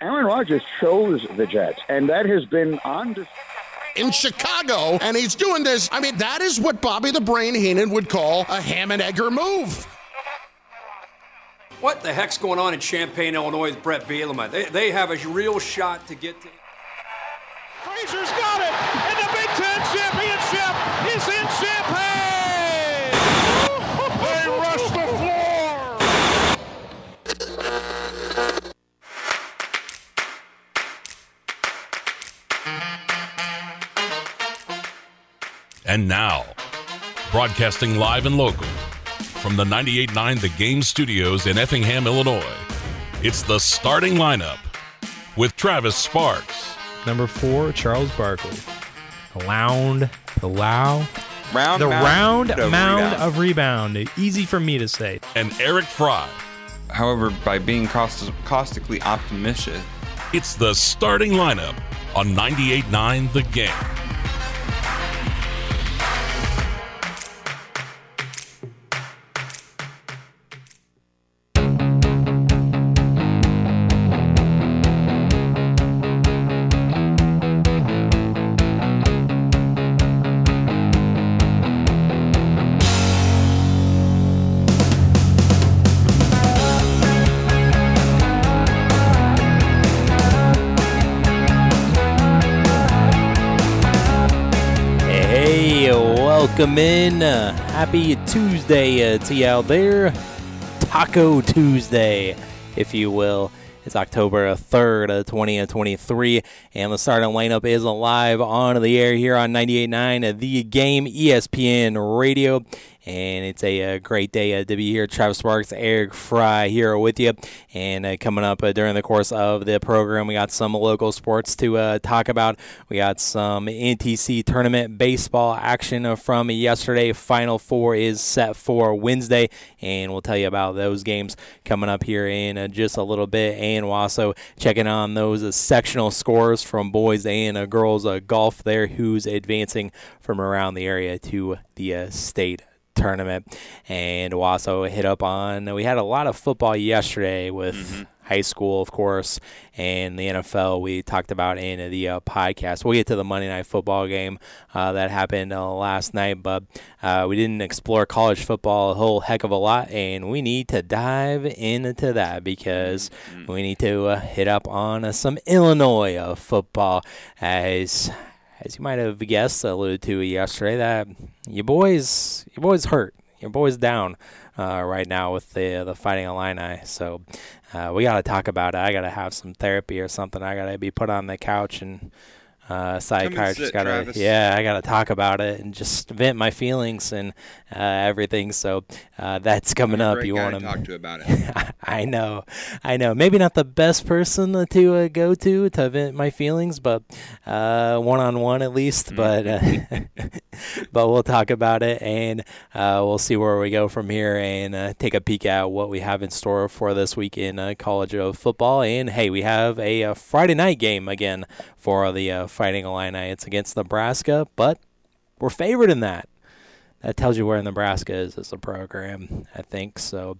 Aaron Rodgers chose the Jets, and that has been on. Dis- in Chicago, and he's doing this. I mean, that is what Bobby the Brain Heenan would call a ham and egger move. What the heck's going on in Champaign, Illinois with Bret Bielema? They, they have a real shot to get to. And now, broadcasting live and local from the 98.9 The Game Studios in Effingham, Illinois, it's the starting lineup with Travis Sparks. Number four, Charles Barkley. The lound, the low, Round the mound round of mound rebound. of rebound. Easy for me to say. And Eric Fry. However, by being caust- caustically optimistic, It's the starting lineup on 98.9 The Game. Welcome in. Uh, happy Tuesday uh, to you out there. Taco Tuesday, if you will. It's October 3rd, uh, 2023, and the starting lineup is live on the air here on 98.9 uh, The Game ESPN Radio. And it's a, uh great day uh, to be here. Travis Sparks, Eric Fry here with you. And uh, coming up uh, during the course of the program, we got some local sports to uh, talk about. We got some NTC tournament baseball action from yesterday. Final four is set for Wednesday, and we'll tell you about those games coming up here in uh, just a little bit. And we're also checking on those sectional scores from boys and girls golf there, who's advancing from around the area to the state tournament. And we'll also hit up on, we had a lot of football yesterday with high school, of course, and the NFL we talked about in the uh, podcast. We'll get to the Monday Night Football game uh, that happened uh, last night, but uh, we didn't explore college football a whole heck of a lot, and we need to dive into that because we need to uh, hit up on uh, some Illinois uh, football as as you might have guessed, alluded to yesterday, that your boys, your boys hurt, your boys down uh, right now with the the Fighting Illini. So uh, we got to talk about it. I got to have some therapy or something. I got to be put on the couch and. Uh, psychiatrist got to, yeah, I got to talk about it and just vent my feelings and uh, everything. So uh, that's coming up. You want to talk to about it. I know, I know. Maybe not the best person to uh, go to to vent my feelings, but one on one at least. But uh, but we'll talk about it and uh, we'll see where we go from here and uh, take a peek at what we have in store for this week in uh, college of football. And hey, we have a, uh Friday night game again for the uh, Fighting Illini. It's against Nebraska, but we're favored in that that tells you where Nebraska is as a program, I think. So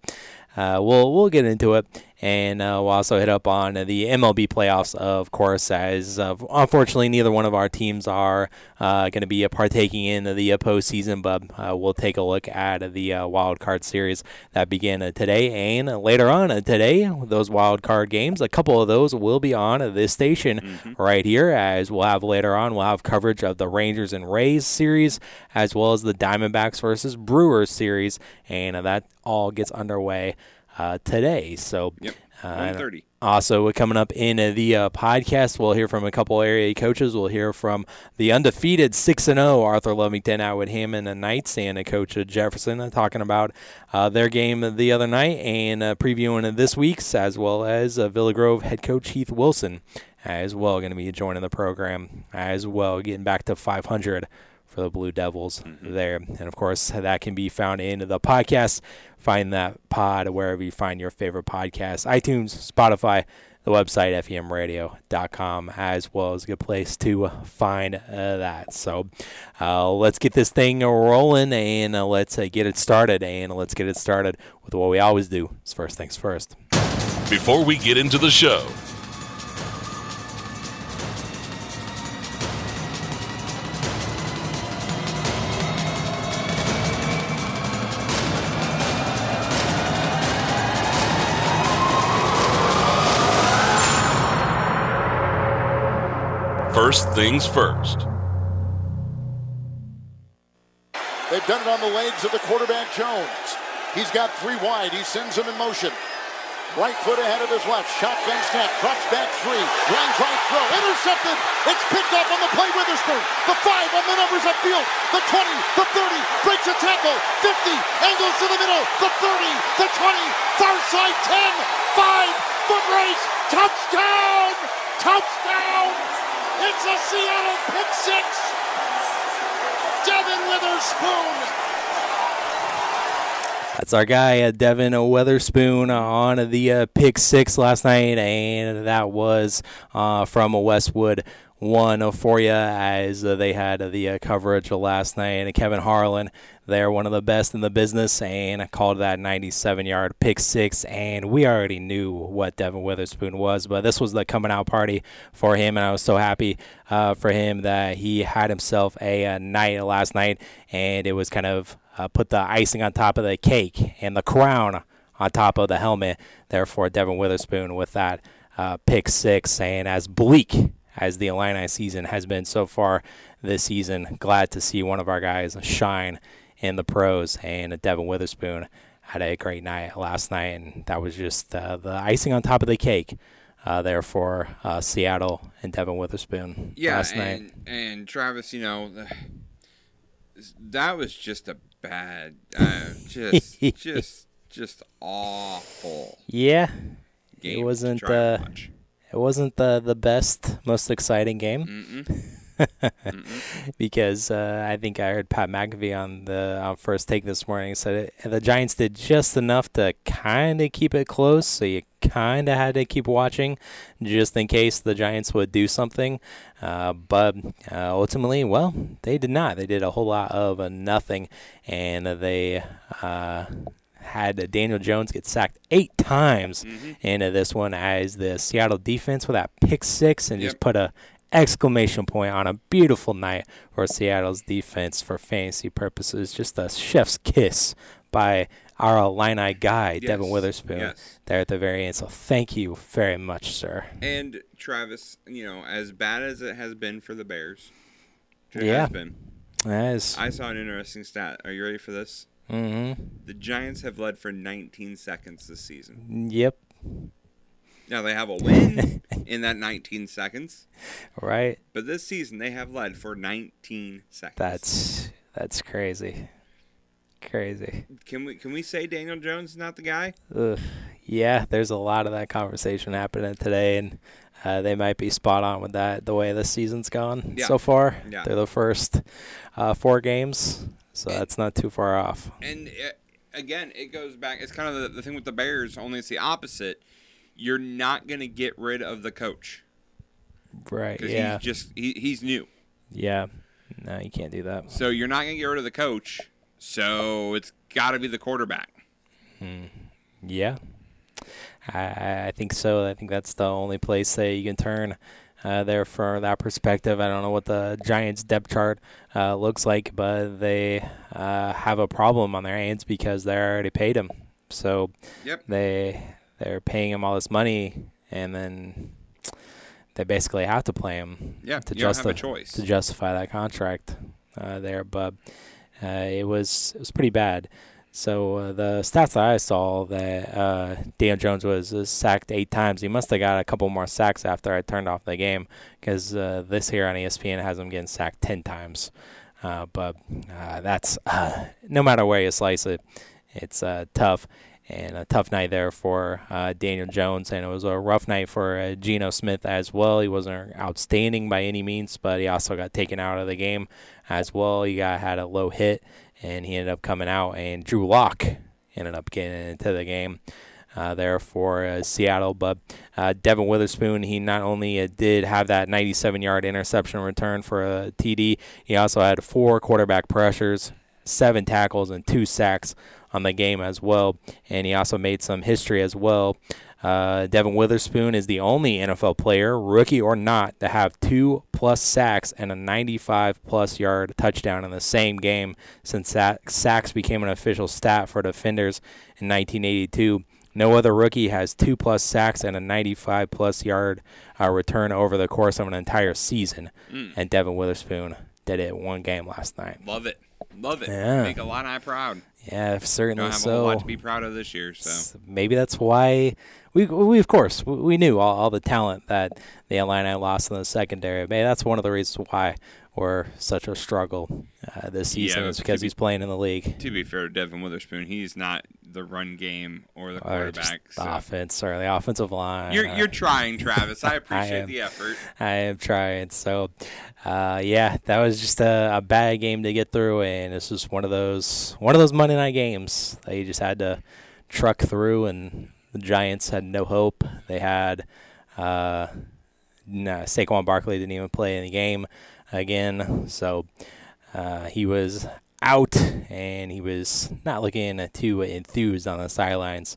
uh, we'll we'll get into it, and uh, we'll also hit up on the MLB playoffs, of course. As uh, unfortunately, neither one of our teams are uh, going to be partaking in the uh, postseason, but uh, we'll take a look at the uh, wild card series that began uh, today and later on uh, today. Those wild card games, a couple of those will be on this station right here. As we'll have later on, we'll have coverage of the Rangers and Rays series, as well as the Diamondbacks versus Brewers series, and that all gets underway uh, today. So, Yep. uh, 1:30. also, coming up in the uh, podcast, we'll hear from a couple area coaches. We'll hear from the undefeated 6 and 0 Arthur Lovington Atwood Hammond and the Knights and a Coach Jefferson uh, talking about uh, their game the other night and uh, previewing this week's, as well as uh, Villa Grove head coach Heath Wilson as well going to be joining the program as well, getting back to 500 for the Blue Devils there. And of course, that can be found in the podcast. Find that pod wherever you find your favorite podcast iTunes, Spotify, the website, femradio.com, as well as a good place to find uh, that. So uh, let's get this thing rolling and uh, let's uh, get it started. And let's get it started with what we always do. It's first things first. Before we get into the show, First things first. They've done it on the legs of the quarterback Jones. He's got three wide. He sends them in motion. Right foot ahead of his left. Shotgun snap. Drops back three. Runs right throw. Intercepted. It's picked up on the play. Witherspoon. The five on the numbers upfield. The 20. The 30. Breaks a tackle. 50. Angles to the middle. The 30. The 20. Far side 10. Five. Foot race. Touchdown. Touchdown. It's a Seattle pick six. Devon Witherspoon That's our guy, uh, Devon Witherspoon, on the uh, pick six last night, and that was uh, from Westwood one for you as uh, they had the uh, coverage last night. And Kevin Harlan, they're one of the best in the business, and I called that 97 yard pick six. And we already knew what Devon Witherspoon was, but this was the coming out party for him, and I was so happy uh, for him that he had himself a, a night last night, and it was kind of uh, put the icing on top of the cake and the crown on top of the helmet. Therefore, Devon Witherspoon with that uh, pick six, and as bleak as the Illini season has been so far this season, glad to see one of our guys shine in the pros. And Devon Witherspoon had a great night last night, and that was just uh, the icing on top of the cake. Uh, there for uh, Seattle and Devon Witherspoon Yeah, last night. and, and Travis, you know, that was just a bad, uh, just, just, just awful. Yeah, game it wasn't and uh, it wasn't the the best, most exciting game. because uh, I think I heard Pat McAfee on the on first take this morning said it, the Giants did just enough to kind of keep it close, so you kind of had to keep watching just in case the Giants would do something. Uh, but uh, ultimately, well, they did not. They did a whole lot of uh, nothing, and they. Uh, had Daniel Jones get sacked eight times into this one as the Seattle defense with that pick six and just put a exclamation point on a beautiful night for Seattle's defense for fantasy purposes. Just a chef's kiss by our Illini guy, Devon Witherspoon, yes. there at the very end. So thank you very much, sir. And Travis, you know, as bad as it has been for the Bears, it Yeah. has been. Is, I saw an interesting stat. Are you ready for this? mm-hmm. The Giants have led for 19 seconds this season. Yep, Now they have a win in that 19 seconds, right. but this season they have led for 19 seconds. That's that's crazy, crazy. Can we can we say Daniel Jones is not the guy? Ugh. Yeah, there's a lot of that conversation happening today, and uh, they might be spot on with that. The way this season's gone Yeah. so far, Yeah. they're the first uh, four games, so that's not too far off. And it, again, it goes back. It's kind of the, the thing with the Bears. Only it's the opposite. You're not going to get rid of the coach Right? Yeah. he's just he, he's new. Yeah. No, you can't do that. So you're not going to get rid of the coach. So it's got to be the quarterback. Yeah. I- I, think so. I think that's the only place that you can turn uh, there for that perspective. I don't know what the Giants' depth chart uh, looks like, but they uh, have a problem on their hands because they already paid him. So Yep. they they're paying him all this money, and then they basically have to play him. Yeah, to you don't have a choice. to justify that contract uh, there. But uh, it was it was pretty bad. So uh, the stats that I saw that uh, Daniel Jones was uh, sacked eight times. He must have got a couple more sacks after I turned off the game because uh, this here on ESPN has him getting sacked ten times. Uh, but uh, that's uh, no matter where you slice it, it's uh, tough and a tough night there for uh, Daniel Jones, and it was a rough night for uh, Geno Smith as well. He wasn't outstanding by any means, but he also got taken out of the game as well. He got had a low hit, and he ended up coming out, and Drew Lock ended up getting into the game. Uh, there for uh, Seattle, but uh, Devon Witherspoon, he not only uh, did have that 97-yard interception return for a TD, he also had four quarterback pressures, seven tackles, and two sacks on the game as well. And he also made some history as well. Uh, Devon Witherspoon is the only NFL player, rookie or not, to have two plus sacks and a 95 plus yard touchdown in the same game since sack- sacks became an official stat for defenders in 1982. No other rookie has two plus sacks and a 95 plus yard uh, return over the course of an entire season. Mm. And Devon Witherspoon did it one game last night. Love it. Love it. Yeah. Make Illini proud. Yeah, certainly Don't have so. a lot to be proud of this year. So maybe that's why we, we of course, we- knew all, all the talent that the Illini lost in the secondary. Maybe that's one of the reasons why we're such a struggle uh, this season Yeah, is because be- he's playing in the league. to be fair to Devon Witherspoon, he's not the run game or the Or just quarterback. the offense or the offensive line. You're you're trying, Travis. I appreciate am. the effort. I am trying. So, uh, yeah, that was just a, a bad game to get through, and it's just one of those one of those Monday night games that you just had to truck through. And the Giants had no hope. They had uh, no, Saquon Barkley didn't even play in the game again, so uh, he was out, and he was not looking too enthused on the sidelines.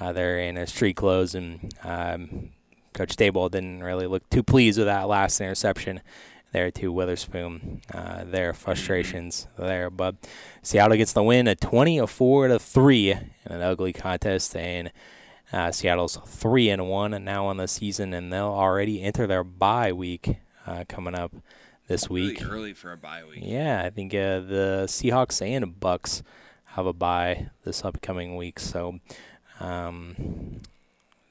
Uh, there in his street clothes, and um, Coach Daboll didn't really look too pleased with that last interception there to Witherspoon. Uh, their frustrations there, but Seattle gets the win, a 24 to three in an ugly contest, and uh, Seattle's three and one now on the season, and they'll already enter their bye week uh, coming up this week. Really early for a bye week. Yeah, I think uh, the Seahawks and Bucs have a bye this upcoming week. So, um,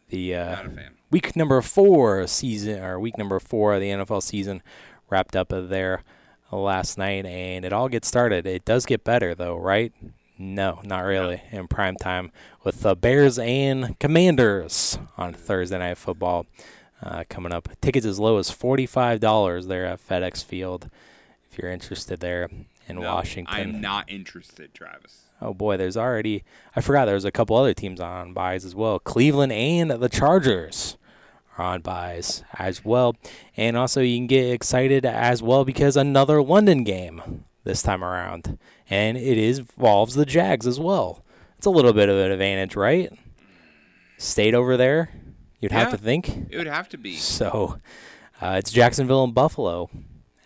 the uh, Not a fan. week number four season or week number four of the NFL season wrapped up there last night, and it all gets started. It does get better though, right? No, not really. In prime time with the Bears and Commanders on Thursday Night Football uh, coming up. Tickets as low as forty-five dollars there at FedEx Field. If you're interested there in No, Washington, I'm not interested, Travis. Oh boy, there's already I forgot there's a couple other teams on byes as well. Cleveland and the Chargers are on byes as well. And also you can get excited as well because another London game this time around. And it is involves the Jags as well. It's a little bit of an advantage, right? Stayed over there, you'd have to think. It would have to be. So uh, it's Jacksonville and Buffalo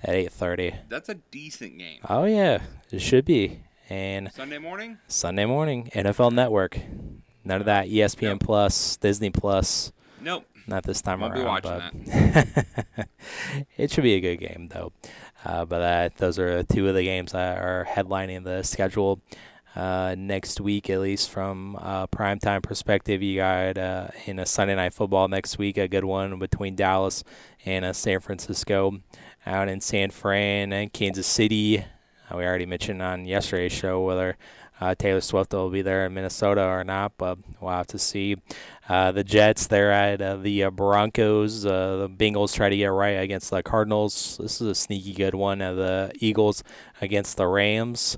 at 8:30. That's a decent game. Oh yeah, it should be. And Sunday morning? Sunday morning, NFL Network. None of that ESPN Plus, Disney Plus. Nope. Not this time Won't be around. watching but it should be a good game though. Uh, but that those are two of the games that are headlining the schedule uh, next week, at least from a primetime perspective. You got uh, in a Sunday night football next week, a good one between Dallas and uh, San Francisco, out in San Fran and Kansas City. Uh, we already mentioned on yesterday's show whether uh, Taylor Swift will be there in Minnesota or not, but we'll have to see. The Jets, they're at the Broncos. The Bengals try to get right against the Cardinals. This is a sneaky good one. The Eagles against the Rams.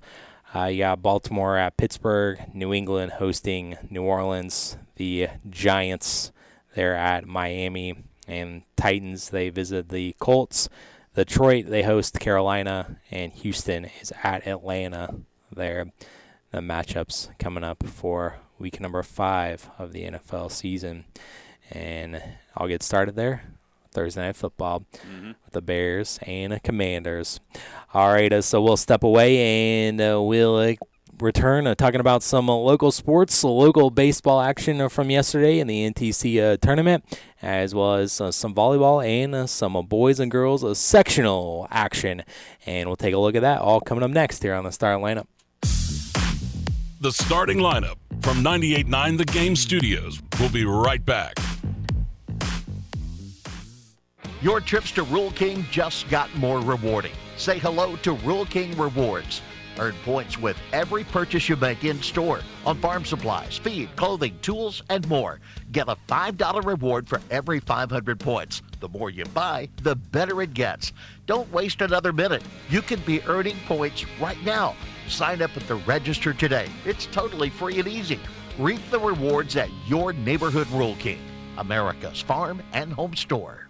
Uh, you got Baltimore at Pittsburgh, New England hosting New Orleans, the Giants they're at Miami, and Titans they visit the Colts. Detroit they host Carolina, and Houston is at Atlanta. There, the matchups coming up for week number five of the NFL season, and I'll get started there. Thursday night football with the Bears and the Commanders. All right, uh, so we'll step away and uh, we'll uh, return uh, talking about some uh, local sports, local baseball action uh, from yesterday in the NTC uh, tournament, as well as uh, some volleyball and some uh, boys and girls uh, sectional action. And we'll take a look at that all coming up next here on the Star Lineup. The starting lineup from 98.9 The Game Studios. We'll be right back. Your trips to Rural King just got more rewarding. Say hello to Rural King Rewards. Earn points with every purchase you make in store on farm supplies, feed, clothing, tools, and more. Get a $5 reward for every 500 points. The more you buy, the better it gets. Don't waste another minute. You can be earning points right now. Sign up at the register today. It's totally free and easy. Reap the rewards at your neighborhood Rural King, America's farm and home store.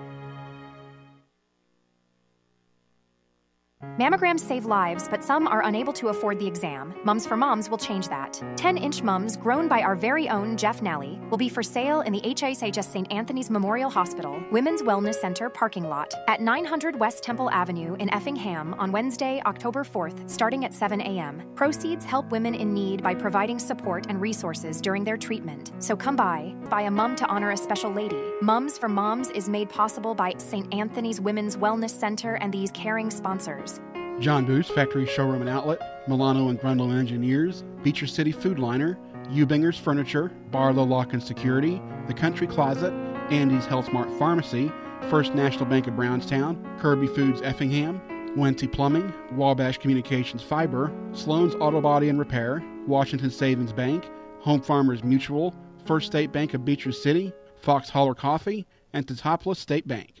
Mammograms save lives, but some are unable to afford the exam. Mums for Moms will change that. 10 inch mums, grown by our very own Jeff Nally, will be for sale in the HSHS St. Anthony's Memorial Hospital, Women's Wellness Center parking lot at 900 West Temple Avenue in Effingham on Wednesday, October 4th, starting at 7 a.m. Proceeds help women in need by providing support and resources during their treatment. So come by, buy a mum to honor a special lady. Mums for Moms is made possible by St. Anthony's Women's Wellness Center and these caring sponsors. John Boos, Factory Showroom and Outlet, Milano and Grunloh Engineers, Beecher City Food Liner, Ubinger's Furniture, Barlow Lock and Security, The Country Closet, Andy's Health Mart Pharmacy, First National Bank of Brownstown, Kirby Foods Effingham, Wenty Plumbing, Wabash Communications Fiber, Sloan's Auto Body and Repair, Washington Savings Bank, Home Farmers Mutual, First State Bank of Beecher City, Fox Holler Coffee, and Teutopolis State Bank.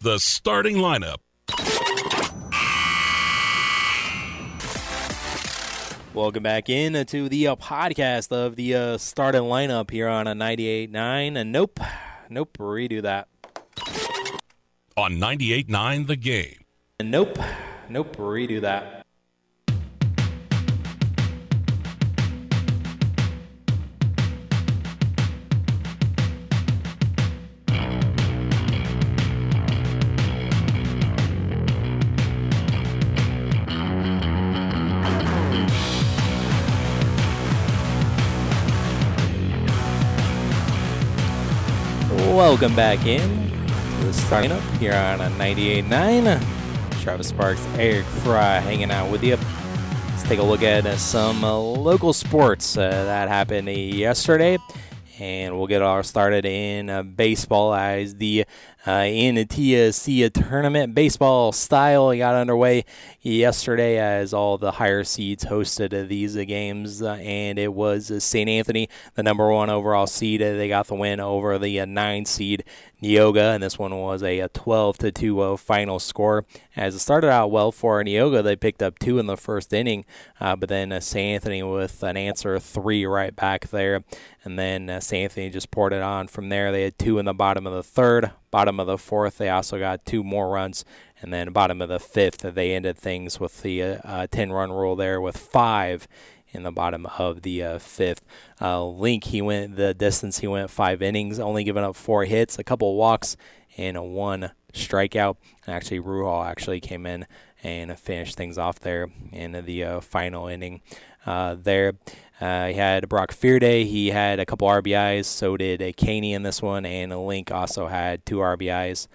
the starting lineup. Welcome back in to the uh, podcast of the uh, starting lineup here on a 98.9. And nope, nope, redo that. On 98.9 The Game. And nope, nope, redo that. Welcome back in to the starting up here on a 98.9. Travis Sparks, Eric Fry hanging out with you. Let's take a look at some uh, local sports uh, that happened yesterday. And we'll get all started in uh, baseball as the uh, in the TSC tournament baseball style got underway yesterday as all the higher seeds hosted these games, uh, and it was St. Anthony, the number one overall seed. They got the win over the nine seed Neoga, and this one was a 12 to 2 final score. As it started out well for Neoga, they picked up two in the first inning, uh, but then uh, St. Anthony with an answer three right back there, and then uh, St. Anthony just poured it on from there. They had two in the bottom of the third, Bottom of the fourth, they also got two more runs. And then bottom of the fifth, they ended things with the uh, 10 run rule there with five in the bottom of the uh, fifth. Uh, Link, he went the distance, he went five innings, only giving up four hits, a couple walks, and a one strikeout. Actually, Ruhal actually came in and finished things off there in the uh, final inning uh, there. Uh, he had Brock Fearday. He had a couple RBIs. So did uh, Caney in this one. And Link also had two RBIs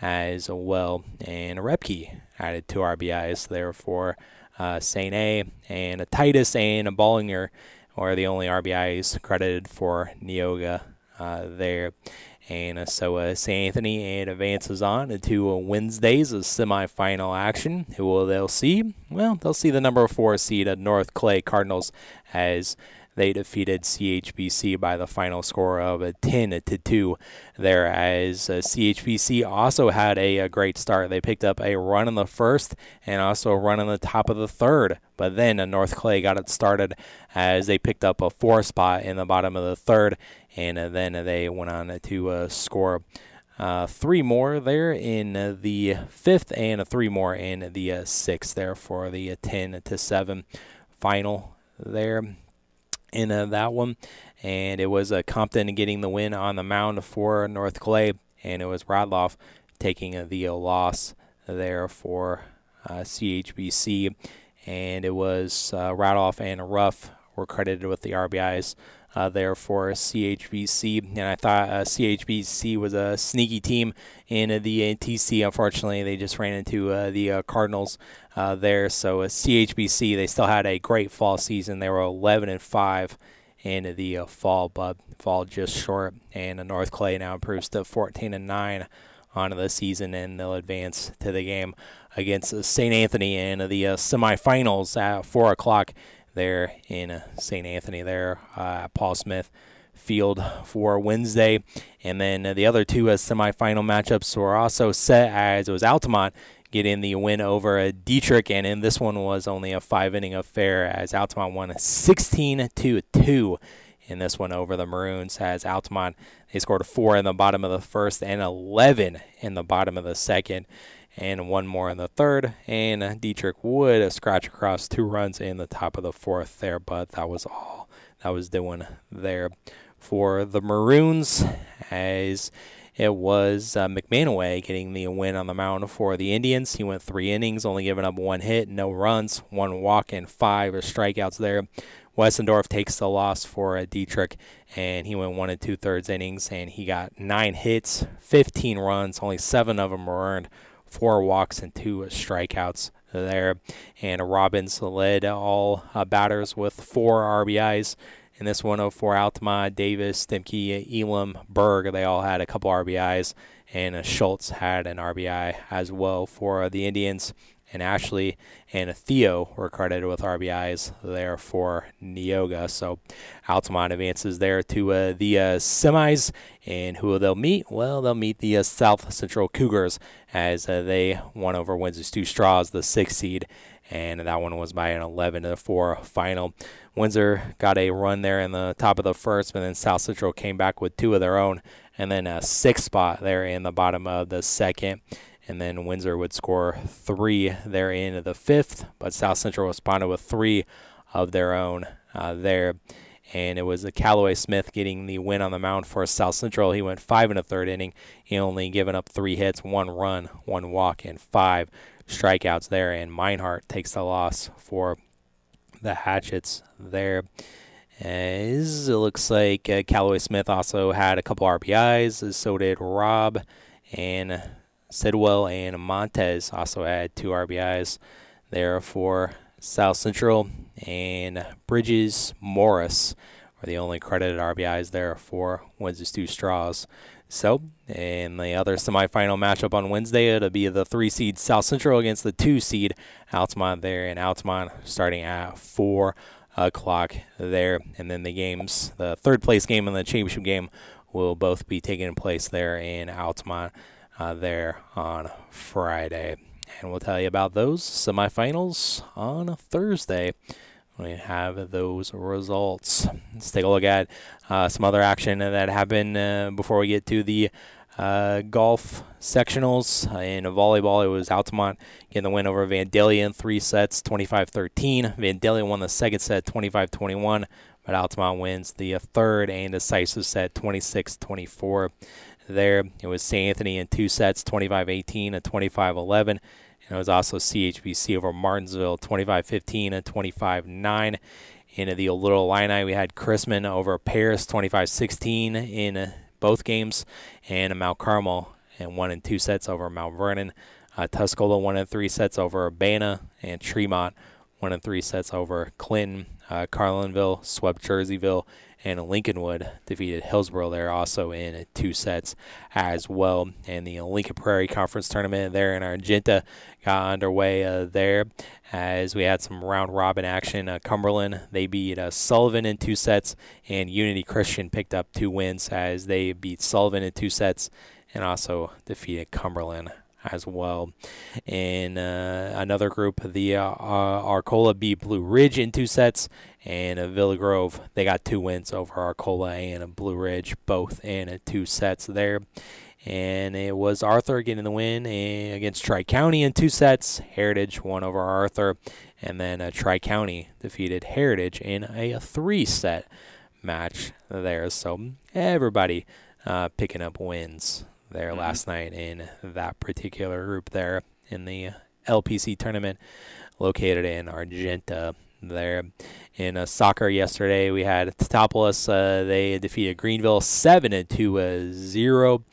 as well. And Repke added two RBIs there for uh, St. A. And a Titus and a Ballinger are the only RBIs credited for Neoga uh, there. And uh, so uh, St. Anthony and advances on to uh, Wednesday's semifinal action. Who will they'll see? Well, they'll see the number four seed North Clay Cardinals as they defeated CHBC by the final score of a 10 to 2 there as uh, CHBC also had a, a, great start. They picked up a run in the first and also a run in the top of the third. But then uh, North Clay got it started as they picked up a four spot in the bottom of the third and uh, then they went on to uh, score uh, three more there in uh, the fifth and three more in the uh, sixth there for the 10 to 7 final there in uh, that one. And it was uh, Compton getting the win on the mound for North Clay, and it was Radloff taking the uh, loss there for uh, CHBC. And it was uh, Radloff and Ruff were credited with the RBIs. Uh, there for CHBC. And I thought uh, CHBC was a sneaky team in uh, the TC. Unfortunately, they just ran into uh, the uh, Cardinals uh, there. So at CHBC, they still had a great fall season. They were 11 and five in the uh, fall, but fall just short. And North Clay now improves to 14 and 9 on the season, and they'll advance to the game against St. Anthony in the uh, semifinals at 4 o'clock there in uh, St. Anthony, there uh, Paul Smith Field for Wednesday. And then the other two uh, semifinal matchups were also set as it was Altamont getting the win over uh, Dieterich, and in this one was only a five inning affair as Altamont won 16 to 2 in this one over the Maroons. As Altamont, they scored four in the bottom of the first and 11 in the bottom of the second, and one more in the third. And Dieterich would scratch across two runs in the top of the fourth there, but that was all that was doing there for the Maroons as it was uh, McManaway getting the win on the mound for the Indians. He went three innings, only giving up one hit, no runs, one walk, and five strikeouts there. Westendorf takes the loss for uh, Dieterich, and he went one and two thirds innings, and he got nine hits, 15 runs, only seven of them were earned, four walks, and two strikeouts there. And Robbins led all uh, batters with four RBIs in this 104 Altamont, Davis, Stimke, Elam, Berg, they all had a couple RBIs, and uh, Schultz had an RBI as well for the Indians. And Ashley and Theo were credited with RBIs there for Neoga. So Altamont advances there to uh, the uh, semis. And who will they'll meet? Well, they'll meet the uh, South Central Cougars as uh, they won over Windsor Stew-Stras, the sixth seed. And that one was by an 11 to 4 final. Windsor got a run there in the top of the first, but then South Central came back with two of their own, and then a sixth spot there in the bottom of the second. And then Windsor would score three there in the fifth, but South Central responded with three of their own uh, there. And it was Callaway Smith getting the win on the mound for South Central. He went five in the third inning. He only given up three hits, one run, one walk, and five strikeouts there. And Meinhardt takes the loss for the Hatchets there. As it looks like uh, Callaway Smith also had a couple RBIs, so did Rob and Sidwell and Montez also had two RBIs there for South Central, and Bridges Morris are the only credited RBIs there for Windsor Stew-Stras. So, in the other semifinal matchup on Wednesday, it'll be the three seed South Central against the two seed Altamont there, and Altamont starting at four o'clock there. And then the games, the third place game and the championship game, will both be taking place there in Altamont uh, there on Friday. And we'll tell you about those semifinals on Thursday we have those results. Let's take a look at uh, some other action that happened uh, before we get to the uh, golf sectionals. Uh, in volleyball, it was Altamont getting the win over Vandalia, three sets, 25-13. Vandalia won the second set, 25-21, but Altamont wins the third and decisive set, 26-24. There, it was St. Anthony in two sets, 25-18 and 25-11. And it was also CHBC over Martinsville, 25-15 and 25-9. In the Little Illini, we had Chrisman over Paris, 25-16 in both games, and Mount Carmel and one in two sets over Mount Vernon. Uh, Tuscola one in three sets over Urbana, and Tremont one in three sets over Clinton. Uh, Carlinville swept Jerseyville, and Lincolnwood defeated Hillsboro there also in two sets as well. And the Lincoln Prairie Conference tournament there in Argenta got underway uh, there as we had some round robin action. Uh, Cumberland they beat uh, Sullivan in two sets, and Unity Christian picked up two wins as they beat Sullivan in two sets and also defeated Cumberland as well. In uh, another group, the uh, uh, Arcola beat Blue Ridge in two sets, and uh, Villa Grove they got two wins over Arcola and Blue Ridge, both in two sets there. And it was Arthur getting the win eh, against Tri County in two sets. Heritage won over Arthur, and then uh, Tri County defeated Heritage in a, three set match there. So everybody uh, picking up wins there mm-hmm. last night in that particular group there in the LPC tournament located in Argenta there. In uh, soccer yesterday, we had Teutopolis. Uh, they defeated Greenville 7 to 0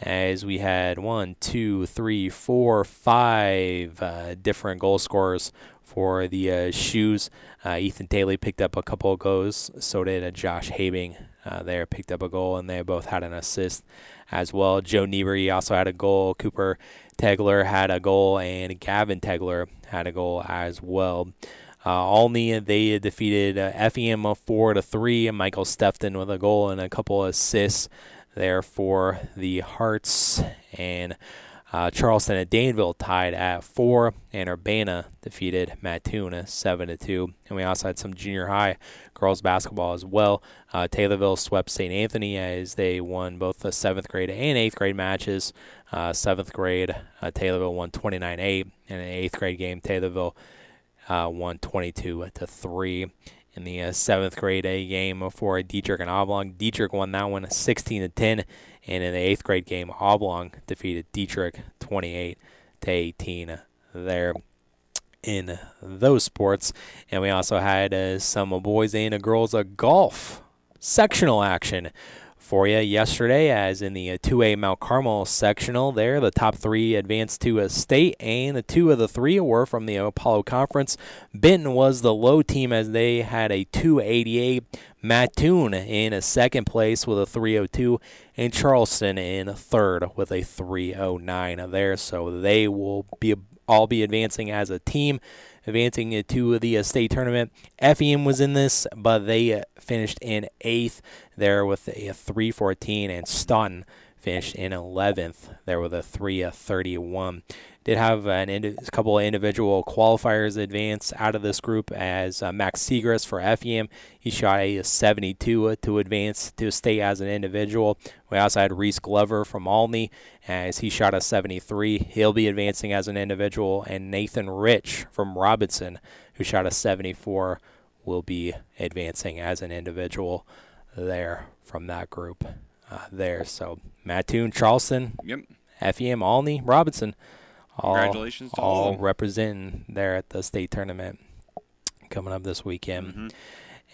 as we had one, two, three, four, five uh, different goal scorers for the uh, shoes. Uh, Ethan Daly picked up a couple of goals. So did uh, Josh Habing. Uh, there picked up a goal, and they both had an assist as well. Joe Niebuhr also had a goal. Cooper Tegler had a goal, and Gavin Tegler had a goal as well. Uh, Olney they defeated uh, FEM four to three. Michael Stefton with a goal and a couple assists there for the Hearts, and uh, Charleston and Danville tied at four, and Urbana defeated Mattoon seven to two. And we also had some junior high girls basketball as well. Uh, Taylorville swept St. Anthony as they won both the seventh grade and eighth grade matches. Uh, seventh grade, uh, Taylorville won 29-8, and in eighth grade game, Taylorville uh, won 22 to three. In the uh, seventh grade A game for Dieterich and Oblong, Dieterich won that one 16 to 10 and in the eighth grade game, Oblong defeated Dieterich 28 to 18 there in those sports. And we also had uh, some boys and girls a golf sectional action for you yesterday, as in the 2A uh, Mount Carmel sectional there. The top three advanced to a state, and the two of the three were from the Apollo Conference. Benton was the low team as they had a 288. Mattoon in a second place with a 302, and Charleston in third with a 309 there. So they will be all be advancing as a team advancing to the uh, state tournament. FEM was in this, but they uh, finished in eighth there with a 314, and Staunton finished in 11th there with a 331 did have an indi- a couple of individual qualifiers advance out of this group as uh, Max Segrist for FEM. He shot a 72 to advance to stay as an individual. We also had Reese Glover from Olney as he shot a 73. He'll be advancing as an individual. And Nathan Rich from Robinson, who shot a 74, will be advancing as an individual there from that group uh, there. So Mattoon, Charleston, yep. FEM, Olney, Robinson all, to all, all representing there at the state tournament coming up this weekend. Mm-hmm.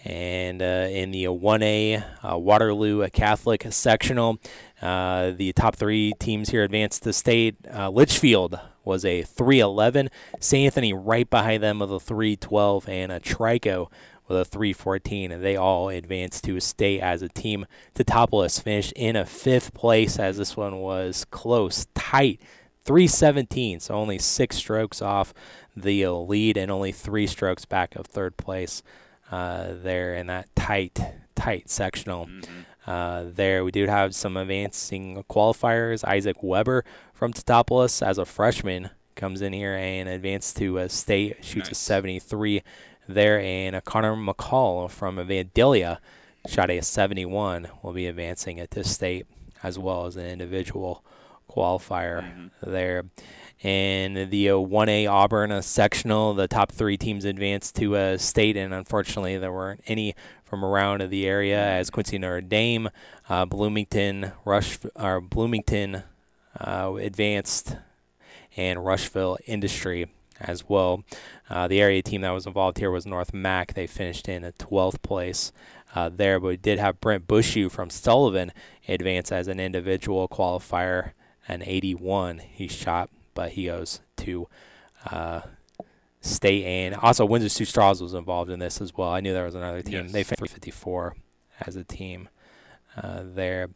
And uh, in the 1A uh, Waterloo Catholic sectional, uh, the top three teams here advanced to state. Uh, Litchfield was a 311, St. Anthony right behind them with a 312, and a Trico with a 314. And they all advanced to state as a team. Teutopolis finished in a fifth place as this one was close, tight 317, so only six strokes off the lead and only three strokes back of third place uh, there in that tight, tight sectional. Mm-hmm. Uh, there, we do have some advancing qualifiers. Isaac Weber from Teutopolis as a freshman comes in here and advances to a state, shoots nice. a 73 there. And a Connor McCall from Vandalia shot a 71, will be advancing at this state as well as an individual qualifier mm-hmm. there. And the uh, 1A Auburn uh, sectional, the top three teams advanced to a uh, state, and unfortunately there weren't any from around the area as Quincy Notre Dame, uh, Bloomington, Rush, or Bloomington uh, advanced, and Rushville Industry as well. Uh, the area team that was involved here was North Mac. They finished in a 12th place uh, there, but we did have Brent Bushu from Sullivan advance as an individual qualifier an 81 he shot, but he goes to uh, state and also Windsor Stew-Stras was involved in this as well. I knew there was another team. Yes. They finished 54 as a team uh, there.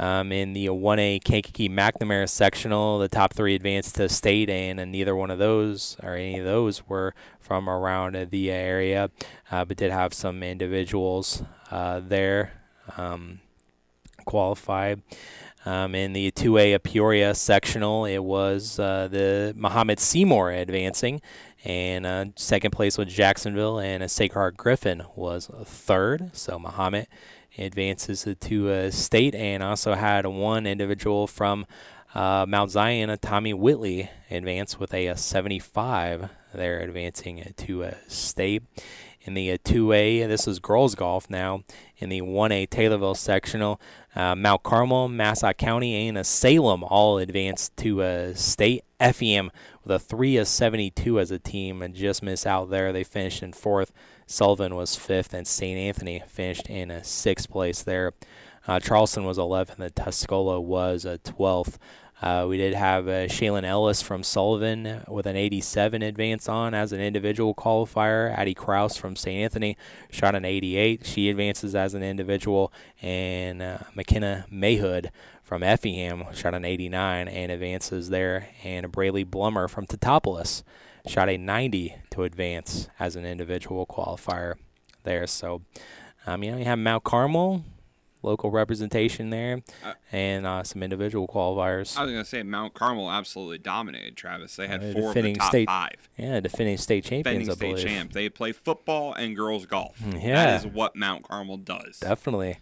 Um, in the 1A Kankakee McNamara sectional, the top three advanced to state, and, and neither one of those or any of those were from around the area, uh, but did have some individuals uh, there um, qualified. Um, in the 2A Peoria sectional, it was uh, the Mahomet-Seymour advancing, and uh, second place was Jacksonville, and a Sacred Heart Griffin was third. So Mahomet advances to a state, and also had one individual from uh, Mount Zion, Tommy Whitley, advance with a, a 75. They're advancing to a state in the uh, 2A. This is girls golf now. In the 1A Taylorville sectional, uh, Mount Carmel, Massac County, and Salem all advanced to a state. FEM with a 3 of 72 as a team and just missed out there. They finished in fourth. Sullivan was fifth, and St. Anthony finished in a sixth place there. Uh, Charleston was 11th, and Tuscola was a 12th Uh, we did have uh, Shaylin Ellis from Sullivan with an 87 advance on as an individual qualifier. Addie Kraus from St. Anthony shot an 88. She advances as an individual. And uh, McKenna Mayhood from Effingham shot an 89 and advances there. And Braylee Blummer from Teutopolis shot a 90 to advance as an individual qualifier there. So, um, you know, you have Mount Carmel local representation there, Uh, and uh, some individual qualifiers. I was gonna say Mount Carmel absolutely dominated Travis. They had Uh, four of the top state, five. Yeah, defending state champions, Defending state champs. They play football and girls golf. Yeah. That is what Mount Carmel does. Definitely,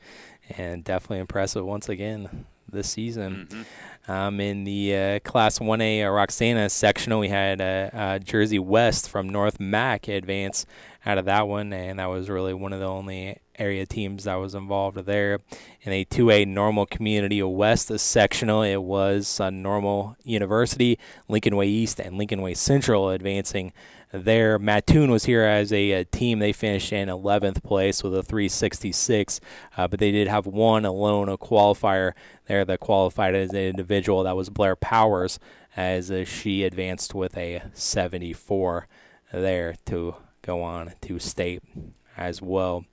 and definitely impressive once again this season. Mm-hmm. Um, in the uh, Class 1A uh, Roxana sectional, we had uh, uh, Jersey West from North Mac advance out of that one, and that was really one of the only area teams that was involved there. In a 2A Normal Community West sectional, it was uh, Normal University, Lincoln Way East, and Lincoln Way Central advancing there. Mattoon was here as a, a team. They finished in 11th place with a 366, uh, but they did have one alone, a qualifier there that qualified as an individual. That was Blair Powers, as uh, she advanced with a 74 there to go on to state as well.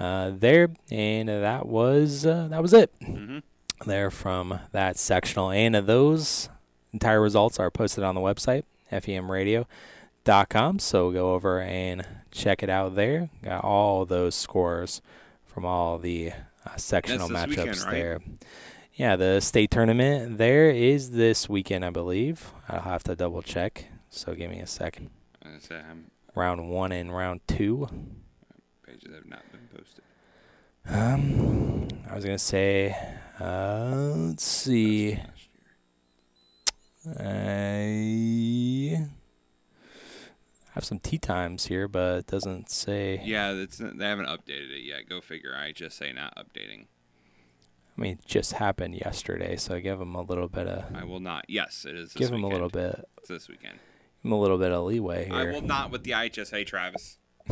Uh, there, and that was uh, that was it Mhm. there from that sectional. And those entire results are posted on the website, femradio.com. So go over and check it out there. Got all those scores from all the uh, sectional matchups weekend, right? there. Yeah, the state tournament there is this weekend, I believe. I'll have to double check. So give me a second. Was gonna say, I'm- Round one and round two. pages have not been posted. Um, I was gonna say, uh, let's see. I have some tea times here, but it doesn't say. Yeah, it's they haven't updated it yet. Go figure. I just say not updating. I mean, it just happened yesterday, so I give them a little bit of. I will not. Yes, it is. Give them a little bit. It's this weekend. Them a little bit of leeway here. I will not with the IHSA, Travis.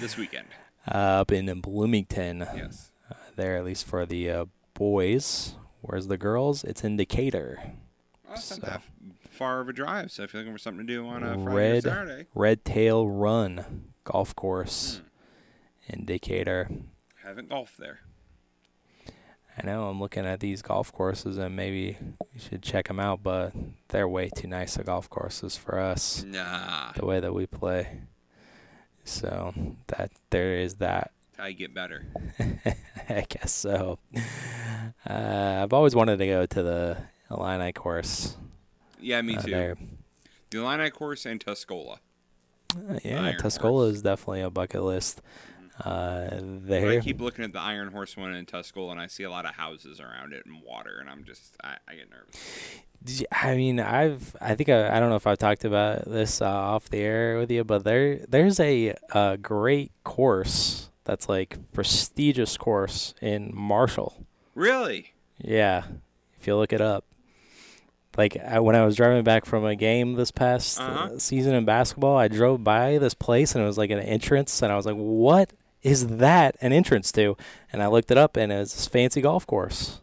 this weekend. Uh, up in Bloomington. Yes. Uh, there, at least for the uh, boys. Where's the girls, it's in Decatur. Well, that's not that far of a drive. So if you're looking for something to do on a Friday or Red Saturday, Red Tail Run golf course Hmm. in Decatur. haven't golfed there. I know I'm looking at these golf courses and maybe we should check them out, but they're way too nice of golf courses for us. Nah. The way that we play. So that there is that. You get better. I guess so. Uh, I've always wanted to go to the Illini course. Yeah, me uh, too. there. The Illini course and Tuscola. Uh, yeah, Iron Tuscola is definitely a bucket list. Uh, But I keep looking at the Iron Horse one in Tuscola, and I see a lot of houses around it and water, and I'm just, I, I get nervous. Did you- I mean, I've I think I, I don't know if I've talked about this uh, off the air with you, but there there's a, uh great course that's like prestigious course in Marshall. Really? Yeah, if you look it up. Like I, when I was driving back from a game this past uh Uh-huh. season in basketball, I drove by this place and it was like an entrance, and I was like, "What is that an entrance to?" And I looked it up, and it's this fancy golf course.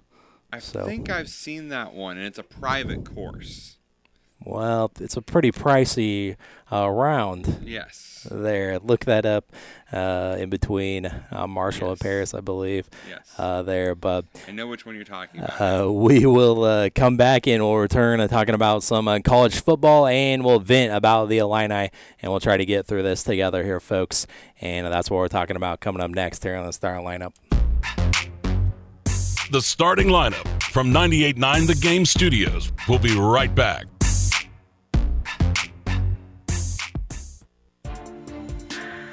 I So- think I've seen that one, and it's a private course. Well, it's a pretty pricey uh, round. Yes. There, look that up. Uh, in between uh, Marshall and Paris, I believe. Yes. Uh, there, but I know which one you're talking about. uh, we will uh, come back and we'll return uh, talking about some uh, college football and we'll vent about the Illini and we'll try to get through this together here, folks. And that's what we're talking about coming up next here on the Star Lineup. The starting lineup from 98.9 The Game Studios. We'll be right back.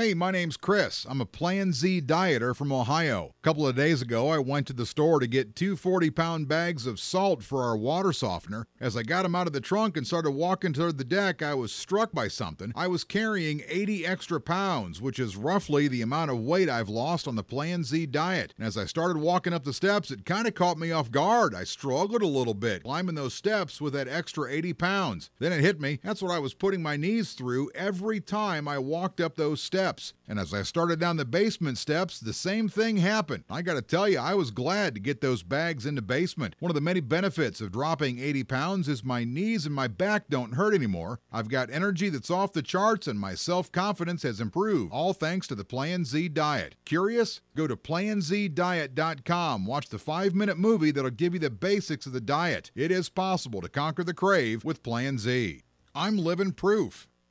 Hey, my name's Chris. I'm a Plan Z dieter from Ohio. A couple of days ago, I went to the store to get two 40 pound bags of salt for our water softener. As I got them out of the trunk and started walking toward the deck, I was struck by something. I was carrying 80 extra pounds, which is roughly the amount of weight I've lost on the Plan Z diet. And as I started walking up the steps, it kind of caught me off guard. I struggled a little bit climbing those steps with that extra 80 pounds. Then it hit me. That's what I was putting my knees through every time I walked up those steps steps. And as I started down the basement steps, the same thing happened. I got to tell you, I was glad to get those bags in the basement. One of the many benefits of dropping 80 pounds is my knees and my back don't hurt anymore. I've got energy that's off the charts and my self confidence has improved, all thanks to the Plan Z diet. Curious? Go to planzdiet.com. Watch the five minute movie that'll give you the basics of the diet. It is possible to conquer the crave with Plan Z. I'm living proof.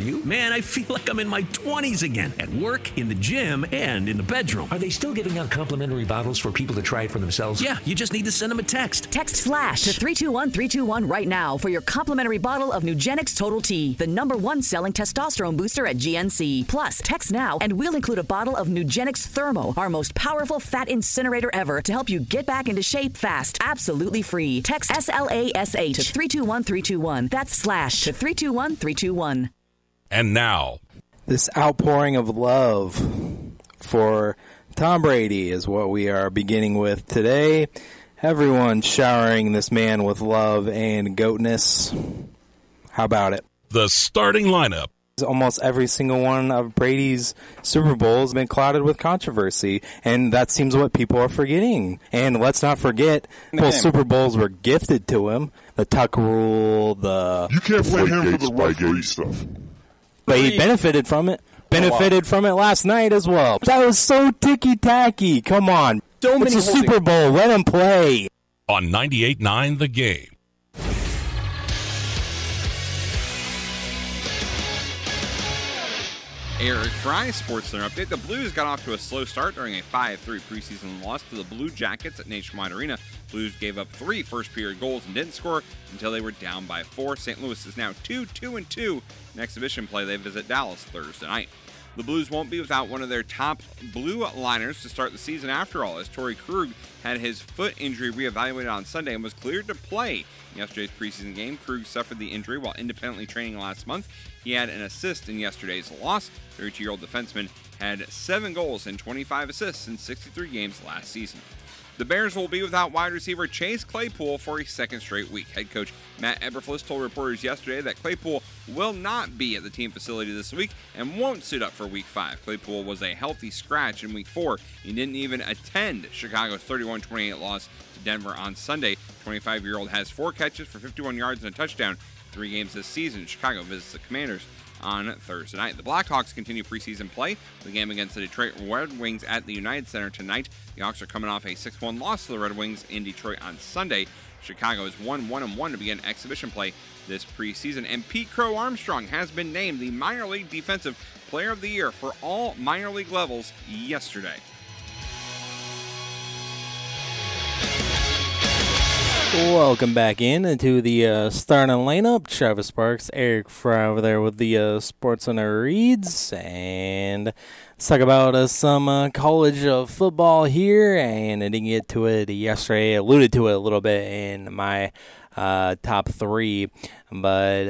you? Man, I feel like I'm in my 20s again at work, in the gym, and in the bedroom. Are they still giving out complimentary bottles for people to try it for themselves? Yeah, you just need to send them a text. Text FLASH to 321 321 right now for your complimentary bottle of Nugenix Total T, the number one selling testosterone booster at GNC. Plus, text now and we'll include a bottle of Nugenix Thermo, our most powerful fat incinerator ever, to help you get back into shape fast, absolutely free. Text SLASH to 321 321. That's slash to 321 321. And now, this outpouring of love for Tom Brady is what we are beginning with today. Everyone showering this man with love and goatness. How about it? The starting lineup. Almost every single one of Brady's Super Bowls has been clouded with controversy, and that seems what people are forgetting. And let's not forget, both Super Bowls were gifted to him. The Tuck Rule, the you can't blame him for the referee stuff but he benefited from it. Benefited from it last night as well. That was so ticky tacky. Come on. So it's a Super Bowl. Let him play. On 98.9 The Game. Eric Fry, Sports Center update. The Blues got off to a slow start during a 5 3 preseason loss to the Blue Jackets at Nationwide Arena. Blues gave up three first period goals and didn't score until they were down by four. St. Louis is now 2 2 and 2. In exhibition play, they visit Dallas Thursday night. The Blues won't be without one of their top blue liners to start the season after all, as Torey Krug had his foot injury reevaluated on Sunday and was cleared to play in yesterday's preseason game. Krug suffered the injury while independently training last month. He had an assist in yesterday's loss. 32 year old defenseman had seven goals and 25 assists in 63 games last season. The Bears will be without wide receiver Chase Claypool for a second straight week. Head coach Matt Eberflus told reporters yesterday that Claypool will not be at the team facility this week and won't suit up for week five. Claypool was a healthy scratch in week four. He didn't even attend Chicago's 31 28 loss to Denver on Sunday. 25 year old has four catches for 51 yards and a touchdown three games this season. Chicago visits the Commanders on Thursday night. The Blackhawks continue preseason play. The game against the Detroit Red Wings at the United Center tonight. The Hawks are coming off a 6 1 loss to the Red Wings in Detroit on Sunday. Chicago is won 1 1 1 to begin exhibition play this preseason. And Pete Crow Armstrong has been named the minor league defensive player of the year for all minor league levels yesterday. Welcome back in into the uh, starting lineup. Travis Sparks, Eric Fry over there with the uh, Sports Center Reads, and let's talk about uh, some uh, college uh, football here. And I didn't get to it yesterday. I alluded to it a little bit in my uh, top three, but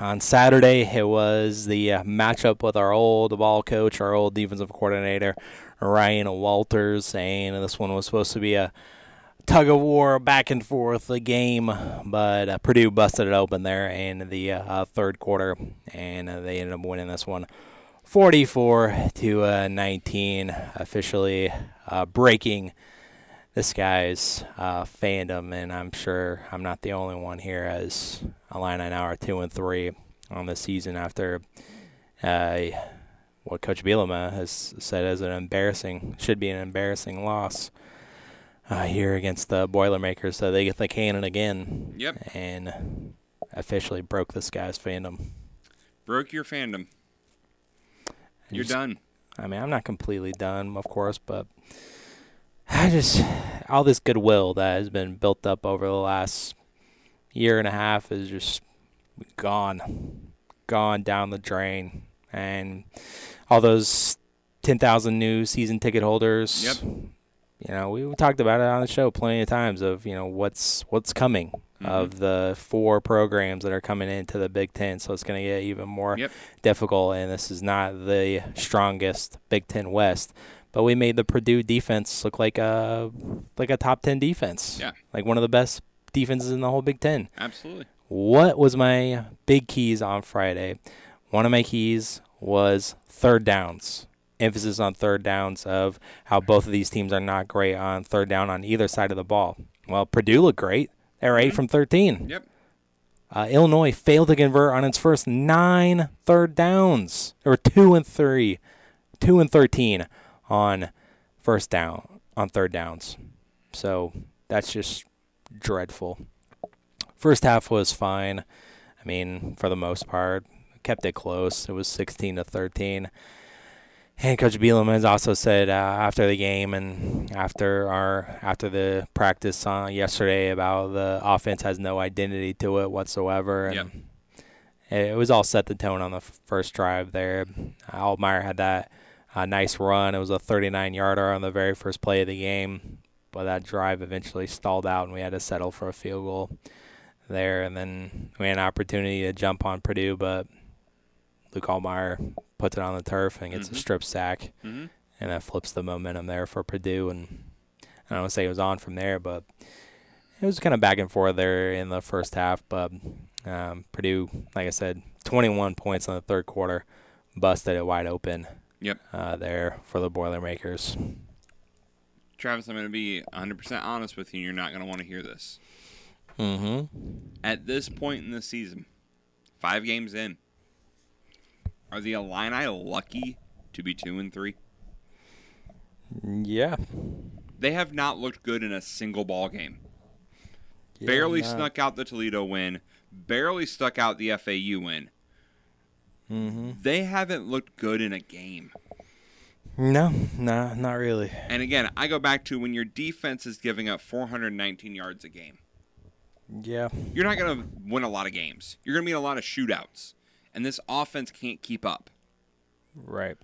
on Saturday it was the matchup with our old ball coach, our old defensive coordinator, Ryan Walters, and this one was supposed to be a tug of war back and forth a game, but uh, Purdue busted it open there in the uh, third quarter, and uh, they ended up winning this one 44 to uh, 19, officially uh, breaking this guy's uh, fandom, and I'm sure I'm not the only one here as Illini now are two and three on the season after what Coach Bielema has said as an embarrassing, should be an embarrassing loss uh, here against the Boilermakers. So they get the cannon again. Yep. And officially broke this guy's fandom. Broke your fandom. You're just- done. I mean, I'm not completely done, of course, but I just all this goodwill that has been built up over the last year and a half is just gone, gone down the drain, and all those ten thousand new season ticket holders. Yep. You know, we talked about it on the show plenty of times of you know what's what's coming mm-hmm. of the four programs that are coming into the Big Ten. So it's going to get even more Yep. difficult. And this is not the strongest Big Ten West, but we made the Purdue defense look like a like a top ten defense. Yeah. like one of the best defenses in the whole Big Ten. Absolutely. What was my big keys on Friday? One of my keys was third downs. Emphasis on third downs of how both of these teams are not great on third down on either side of the ball. Well, Purdue looked great. They were 8 from 13. Yep. Uh, Illinois failed to convert on its first nine third downs. They were two and three, two and thirteen on first down on third downs. So that's just dreadful. First half was fine. I mean, for the most part, kept it close. It was 16 to 13. And Coach Bielema has also said uh, after the game and after our after the practice uh, yesterday about the offense has no identity to it whatsoever, and it was all set the tone on the first drive there. Altmyer had that uh, nice run. It was a 39 yarder on the very first play of the game, but that drive eventually stalled out, and we had to settle for a field goal there. And then we had an opportunity to jump on Purdue, but Luke Altmyer puts it on the turf and gets a Mhm. strip sack, Mhm. and that flips the momentum there for Purdue. And I don't want to say it was on from there, but it was kind of back and forth there in the first half. But um, Purdue, like I said, 21 points in the third quarter, busted it wide open. Yep. Uh, there for the Boilermakers. Travis, I'm going to be 100% honest with you. You're not going to want to hear this. Mm-hmm. At this point in the season, five games in, are the Illini lucky to be two and three? Yeah. They have not looked good in a single ball game. Yeah, barely not- snuck out the Toledo win. Barely stuck out the FAU win. Mm-hmm. They haven't looked good in a game. No, no, not really. And again, I go back to when your defense is giving up 419 yards a game. Yeah. You're not going to win a lot of games. You're going to be in a lot of shootouts. And this offense can't keep up. Right.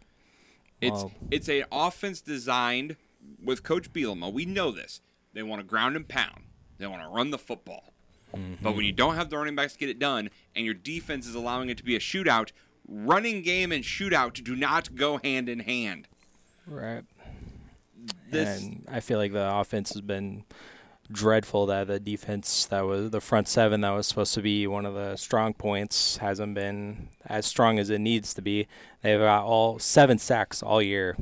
It's Well- it's an offense designed with Coach Bielema. We know this. They want to ground and pound. They want to run the football. But when mm-hmm. you don't have the running backs to get it done, and your defense is allowing it to be a shootout, running game and shootout do not go hand in hand. Right. This- and I feel like the offense has been dreadful. That the defense that was the front seven that was supposed to be one of the strong points hasn't been as strong as it needs to be. They've got all seven sacks all year,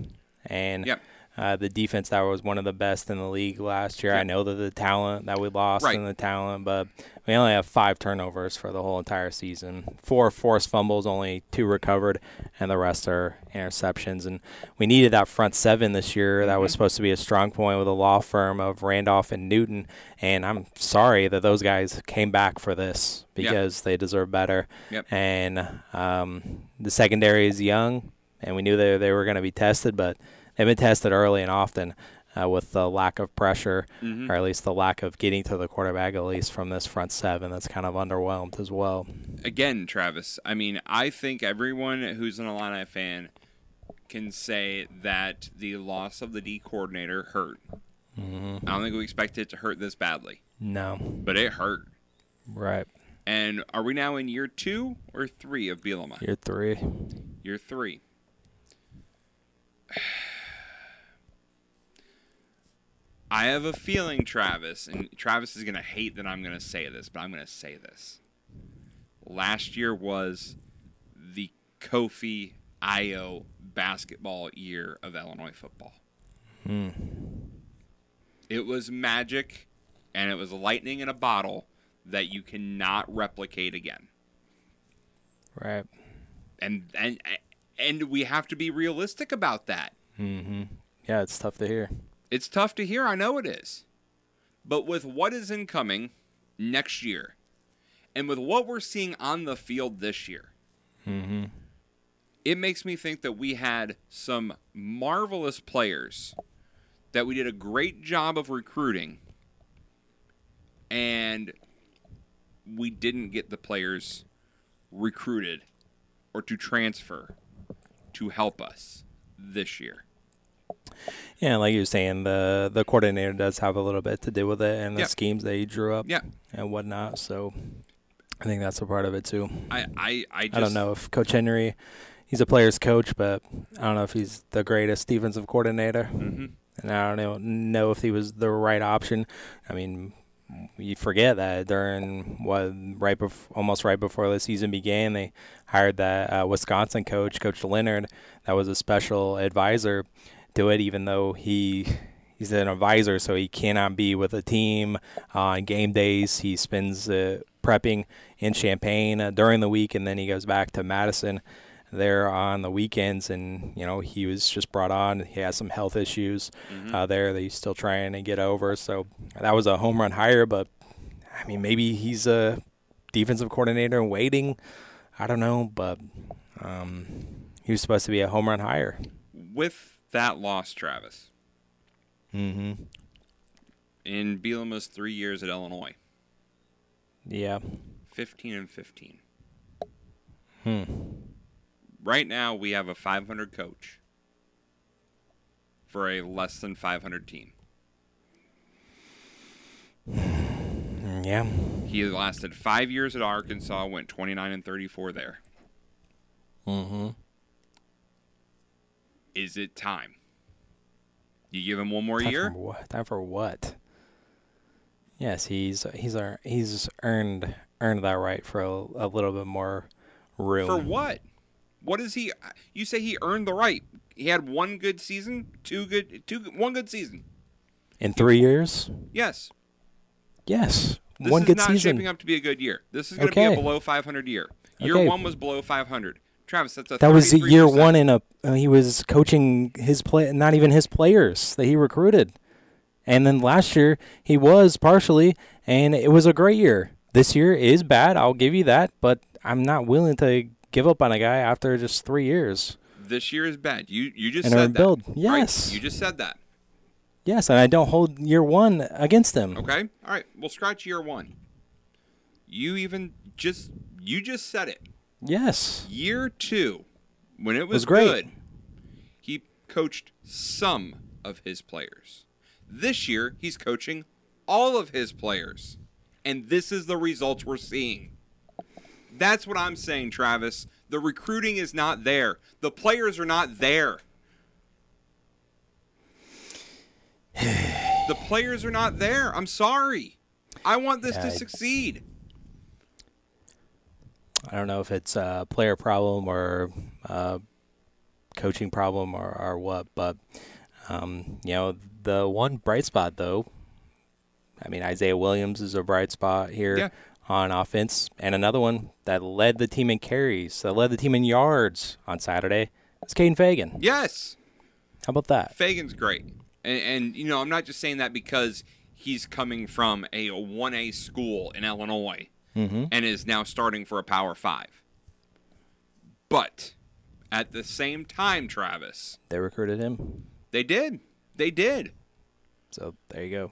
and Yep. Uh, the defense that was one of the best in the league last year. I know that the talent that we lost Right. and the talent, but we only have five turnovers for the whole entire season. Four forced fumbles, only two recovered, and the rest are interceptions. And we needed that front seven this year. That was Mhm. supposed to be a strong point with a law firm of Randolph and Newton. And I'm sorry that those guys came back for this Yeah. because they deserve better. Yep. And um, the secondary is young, and we knew they they were going to be tested, but they've been tested early and often. Uh, with the lack of pressure, Mhm. or at least the lack of getting to the quarterback, at least from this front seven, that's kind of underwhelmed as well. Again, Travis, I mean, I think everyone who's an Illini fan can say that the loss of the D coordinator hurt. Mhm. I don't think we expected it to hurt this badly, No, but it hurt. right. And are we now in year two or three of Bielema? Year three. Year three. I have a feeling, Travis, and Travis is going to hate that I'm going to say this, but I'm going to say this. Last year was the Kofi Ayo basketball year of Illinois football. Hmm. It was magic, and it was lightning in a bottle that you cannot replicate again. Right. And and and we have to be realistic about that. Mm-hmm. Yeah, it's tough to hear. It's tough to hear. I know it is. But with what is incoming next year, and with what we're seeing on the field this year, Mm-hmm. it makes me think that we had some marvelous players that we did a great job of recruiting, and we didn't get the players recruited or to transfer to help us this year. Yeah, like you were saying, the the coordinator does have a little bit to do with it, and the Yeah. schemes that he drew up, Yeah. and whatnot. So, I think that's a part of it too. I I, I, just, I don't know if Coach Henry, he's a player's coach, but I don't know if he's the greatest defensive coordinator. Mhm. And I don't know, know if he was the right option. I mean, you forget that during what right bef- almost right before the season began, they hired that uh, Wisconsin coach, Coach Leonhard, that was a special advisor to it, even though he he's an advisor, so he cannot be with a team on game days. He spends uh, prepping in Champaign uh, during the week, and then he goes back to Madison there on the weekends. And you know, he was just brought on. He has some health issues Mhm. uh, there that he's still trying to get over. So that was a home run hire, but I mean, maybe he's a defensive coordinator and waiting. I don't know, but um, he was supposed to be a home run hire. with that loss, Travis, Mm-hmm. in Bielema's three years at Illinois, Yeah. 15 and 15. Hmm. Right now, we have a 500 coach for a less than 500 team. Mm, Yeah. He lasted five years at Arkansas, went 29 and 34 there. Mm-hmm. Is it time? You give him one more Time year? For what? Time for what? Yes, he's he's ear- he's earned earned that right for a, a little bit more room. For what? What is he? You say he earned the right. He had one good season, two good, two one good season. In three years? Yes. Yes. This One is good not season. shaping up to be a good year. This is going to be a below 500 year. Year Okay. one was below 500. Travis, that's a That was year one in a. Uh, he was coaching his play, not even his players that he recruited, and then last year he was partially, and it was a great year. This year is bad, I'll give you that, but I'm not willing to give up on a guy after just three years. This year is bad. You you just And said rebuild. that. Yes. Right? You just said that. Yes, and I don't hold year one against him. Okay. All right. We'll scratch year one. You even just you just said it. Yes. Year two, when it was, Was great. good, he coached some of his players. This year, he's coaching all of his players. And this is the results we're seeing. That's what I'm saying, Travis. The recruiting is not there. The players are not there. the players are not there. I'm sorry. I want this Yeah, to I- succeed. I don't know if it's a player problem or a coaching problem or, or what, but um, you know the one bright spot though. I mean Isaiah Williams is a bright spot here Yeah. on offense, and another one that led the team in carries, that led the team in yards on Saturday. It's Kaden Feagin. Yes. How about that? Feagin's great, and, and you know I'm not just saying that because he's coming from a one A school in Illinois Mhm. and is now starting for a Power Five. But at the same time, Travis, They recruited him, they did, they did, so there you go.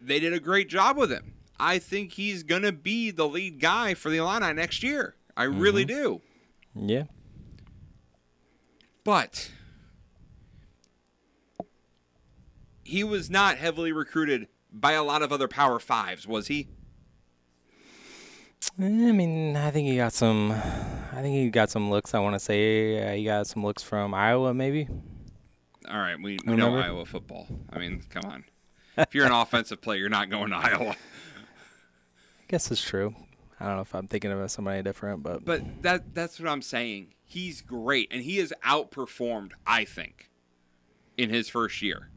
they did a great job with him. I think he's gonna be the lead guy for the Illini next year. I really do. Yeah. But he was not heavily recruited by a lot of other Power Fives, was he? I mean, I think he got some. I think he got some looks. I want to say uh, he got some looks from Iowa, maybe. All right, we, we know Iowa football. I mean, come on. if you're an offensive player, you're not going to Iowa. I guess it's true. I don't know if I'm thinking of somebody different, but But that that's what I'm saying. He's great, and he has outperformed, I think, in his first year.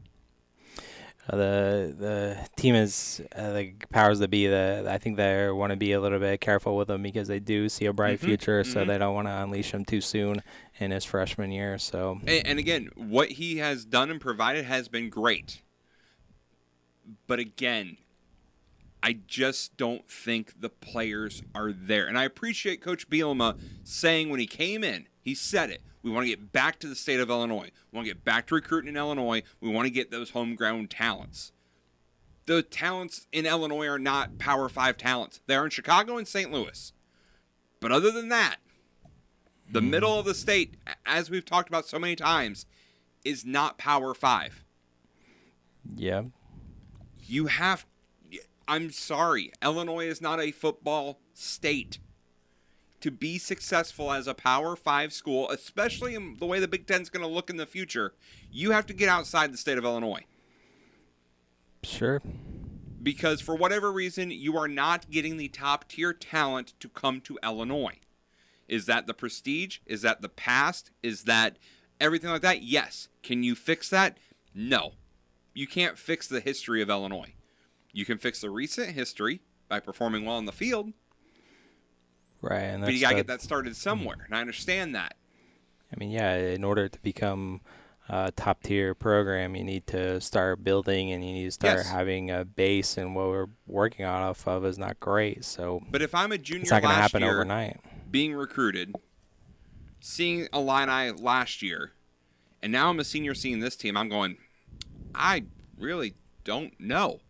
Uh, the the team is uh, the powers that be. The I think they want to be a little bit careful with him because they do see a bright Mhm, future, so mhm. they don't want to unleash him too soon in his freshman year. So And, and again, what he has done and provided has been great. But again, I just don't think the players are there. And I appreciate Coach Bielema saying when he came in, he said it. We want to get back to the state of Illinois. We want to get back to recruiting in Illinois. We want to get those homegrown talents. The talents in Illinois are not Power Five talents. They are in Chicago and St. Louis. But other than that, the mm-hmm. middle of the state, as we've talked about so many times, is not Power Five. yeah, You have. I'm sorry. Illinois is not a football state. To be successful as a Power Five school, especially in the way the Big Ten's going to look in the future, you have to get outside the state of Illinois. sure. Because for whatever reason, you are not getting the top tier talent to come to Illinois. Is that the prestige? Is that the past? Is that everything like that? Yes. Can you fix that? No. You can't fix the history of Illinois. You can fix the recent history by performing well on the field, Right, and but you got to get that started mm-hmm. somewhere. And I understand that. I mean, yeah, in order to become a top tier program, you need to start building and you need to start Yes. having a base. And what we're working on off of is not great. So, But if I'm a junior it's not going to happen year, overnight. being recruited, seeing Illini last year, and now I'm a senior seeing this team, I'm going, I really don't know.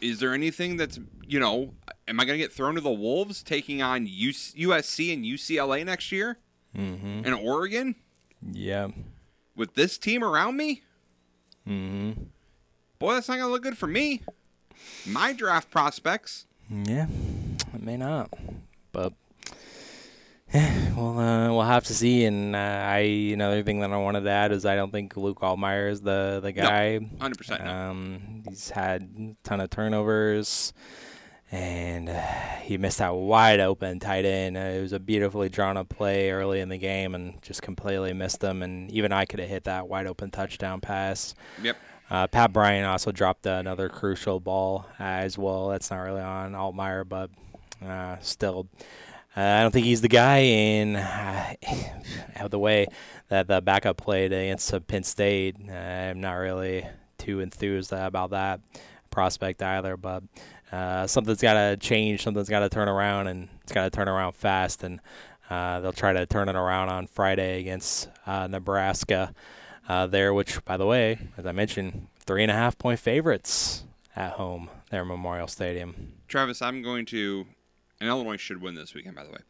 Is there anything that's, you know, am I going to get thrown to the Wolves taking on USC and UCLA next year? Mm-hmm. And Oregon? Yeah. With this team around me? Mm-hmm. Boy, that's not going to look good for me. My draft prospects. Yeah, it may not, but yeah, well, uh, we'll have to see. And uh, I another thing that I wanted to add is I don't think Luke Altmyer is the the No, guy. 100% no. Um, he's had a ton of turnovers, and uh, he missed that wide open tight end. Uh, it was a beautifully drawn up play early in the game, and just completely missed them. And even I could have hit that wide open touchdown pass. Yep. Uh, Pat Bryant also dropped another crucial ball as well. That's not really on Altmyer, but uh, still, uh, I don't think he's the guy. And uh, out the way that the backup played against Penn State, uh, I'm not really too enthused about that prospect either. But uh, something's got to change. Something's got to turn around, and it's got to turn around fast. And uh, they'll try to turn it around on Friday against uh, Nebraska uh, there, which, by the way, as I mentioned, three and a half point favorites at home there Memorial Stadium. Travis, I'm going to, and Illinois should win this weekend, by the way.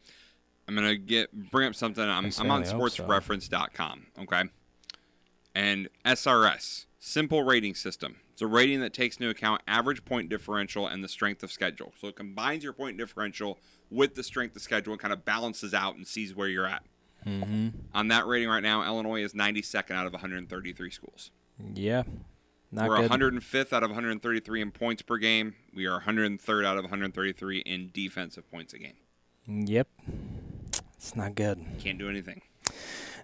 I'm going to get bring up something. I'm, I'm on hope so. sportsreference.com, okay? And SRS, simple rating system. It's a rating that takes into account average point differential and the strength of schedule. So it combines your point differential with the strength of schedule and kind of balances out and sees where you're at. Mm-hmm. On that rating right now, Illinois is 92nd out of 133 schools. Yeah, not We're good. 105th out of 133 in points per game. We are 103rd out of 133 in defensive points a game. Yep, it's not good. Can't do anything.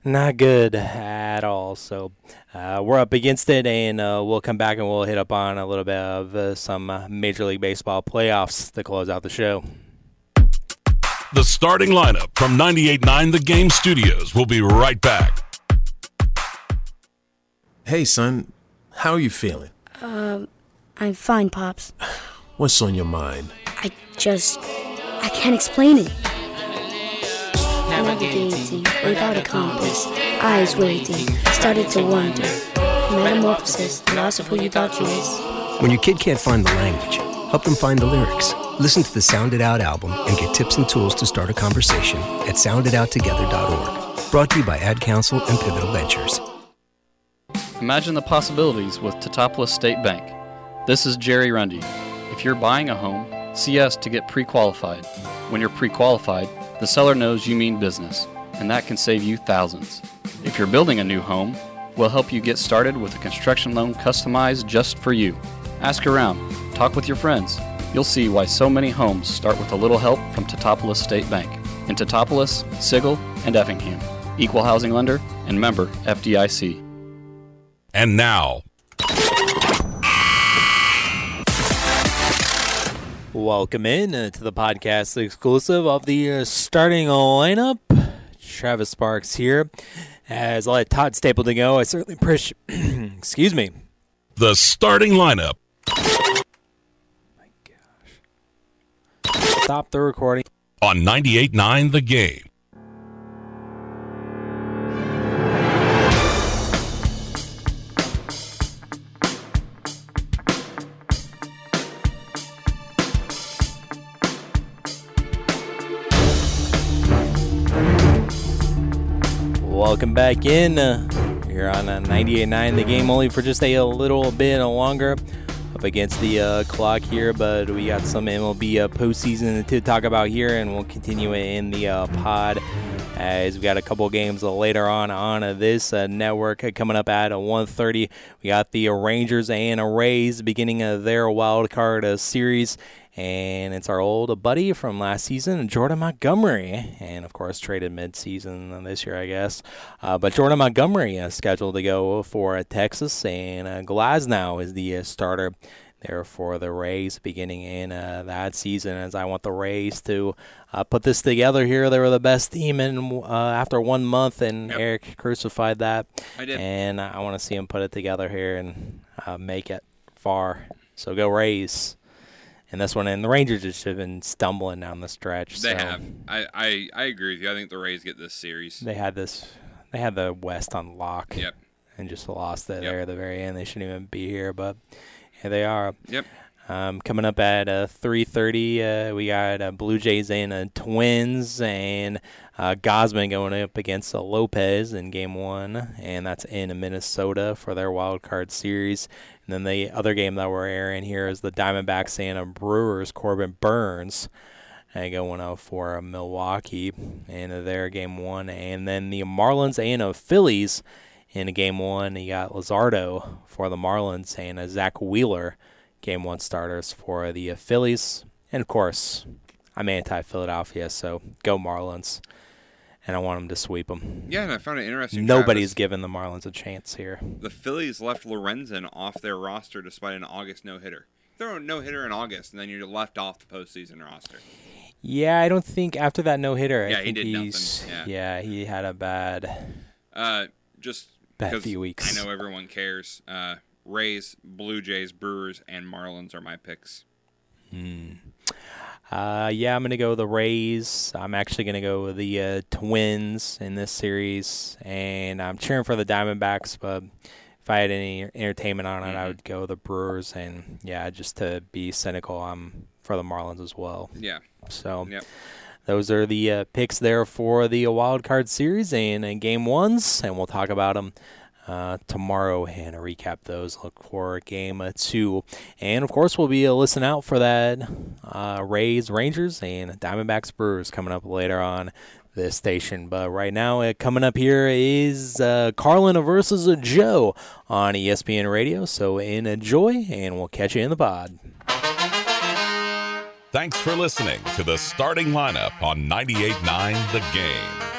Not good at all. So uh, we're up against it, and uh, we'll come back and we'll hit up on a little bit of uh, some uh, Major League Baseball playoffs to close out the show. The starting lineup from 98.9 The Game Studios will be right back. Hey, son, how are you feeling? Um, I'm fine, Pops. What's on your mind? I just. I can't explain it. Navigating without a compass, eyes waiting, started to wonder. Metamorphosis, the loss of who you thought you was. When your kid can't find the language, help them find the lyrics. Listen to the Sound It Out album and get tips and tools to start a conversation at sounditouttogether.org. Brought to you by Ad Council and Pivotal Ventures. Imagine the possibilities with Teutopolis State Bank. This is Jerry Rundy. If you're buying a home, see us to get pre qualified. When you're pre qualified, the seller knows you mean business, and that can save you thousands. If you're building a new home, We'll help you get started with a construction loan customized just for you. Ask around, talk with your friends. You'll see why so many homes start with a little help from Teutopolis State Bank. In Teutopolis, Sigel, and Effingham. Equal housing lender and member FDIC. And now, Welcome in uh, to the podcast exclusive of the uh, starting lineup. Travis Sparks here. As I let Todd Stapleton go, I certainly appreciate. excuse me. the starting lineup. My gosh. Stop the recording. On 98.9 The Game. Welcome back in. Uh, You're on uh, 98.9 the game only for just a, little bit longer up against the uh, clock here, but we got some MLB uh, postseason to talk about here, and we'll continue it in the uh, pod as we got a couple games later on on uh, this uh, network uh, coming up at uh, 1.30. We got the Rangers and Rays beginning of their wild card uh, series and it's our old buddy from last season, Jordan Montgomery, and of course traded mid-season this year, I guess. Uh, but Jordan Montgomery is scheduled to go for uh, Texas, and uh, Glasnow is the uh, starter there for the Rays beginning in uh, that season. As I want the Rays to uh, put this together here, they were the best team in uh, after one month, and Eric crucified that. I did. and I want to see him put it together here and uh, make it far. So go Rays. And this one, and the Rangers just have been stumbling down the stretch. They so have. I, I, I agree with you. I think the Rays get this series. They had this. They had the West on lock. Yep. And just lost it there at the very end. They shouldn't even be here, but here they are. Yep. Um, coming up at uh, 3:30, uh, we got uh, Blue Jays and uh, Twins, and uh, Gausman going up against uh, Lopez in Game One, and that's in Minnesota for their wild card series. And then the other game that we're airing here is the Diamondbacks and Brewers. Corbin Burnes uh, going out for uh, Milwaukee in their Game One, and then the Marlins and Phillies in Game One. You got Luzardo for the Marlins and uh, Zack Wheeler game one starters for the Phillies. And of course, I'm anti Philadelphia, so go Marlins. And I want them to sweep them. Yeah, and I found it interesting. Nobody's giving the Marlins a chance here. The Phillies left Lorenzen off their roster despite an August no hitter. Throw a no hitter in August, and then you're left off the postseason roster. Yeah, I don't think after that no hitter, Yeah, I he did nothing. he's Yeah. he had a bad Uh, just Bad few weeks. I know everyone cares. Uh, Rays, Blue Jays, Brewers, and Marlins are my picks. Hmm. Uh, yeah, I'm gonna go the Rays. I'm actually gonna go with the uh, Twins in this series, and I'm cheering for the Diamondbacks. But if I had any entertainment on it, I would go the Brewers. And yeah, just to be cynical, I'm for the Marlins as well. Yeah. So Yep. those are the uh, picks there for the wild card series and, and game ones, and we'll talk about them uh, tomorrow and recap those. Look for game uh, two, and of course we'll be uh, listening out for that uh, Rays, Rangers, and Diamondbacks, Brewers coming up later on this station. But right now, uh, coming up here is uh, Carlin versus uh, Joe on ESPN Radio. So enjoy, and we'll catch you in the pod. Thanks for listening to the starting lineup on 98.9 The Game.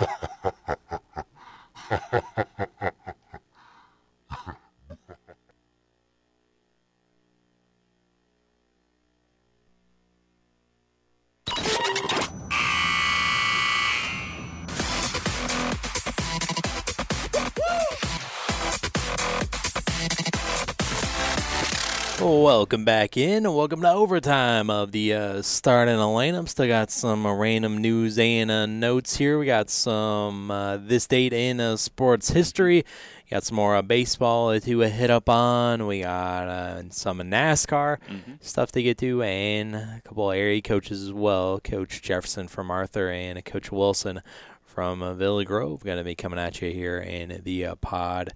Ha ha ha ha ha. Welcome back in, and welcome to overtime of the uh, start in lineup. Still got some uh, random news and uh, notes here. We got some uh, this date in uh, sports history. Got some more uh, baseball to uh, hit up on. We got uh, some NASCAR stuff to get to, and a couple of area coaches as well. Coach Jefferson from Arthur and Coach Wilson from uh, Villa Grove going to be coming at you here in the uh, pod.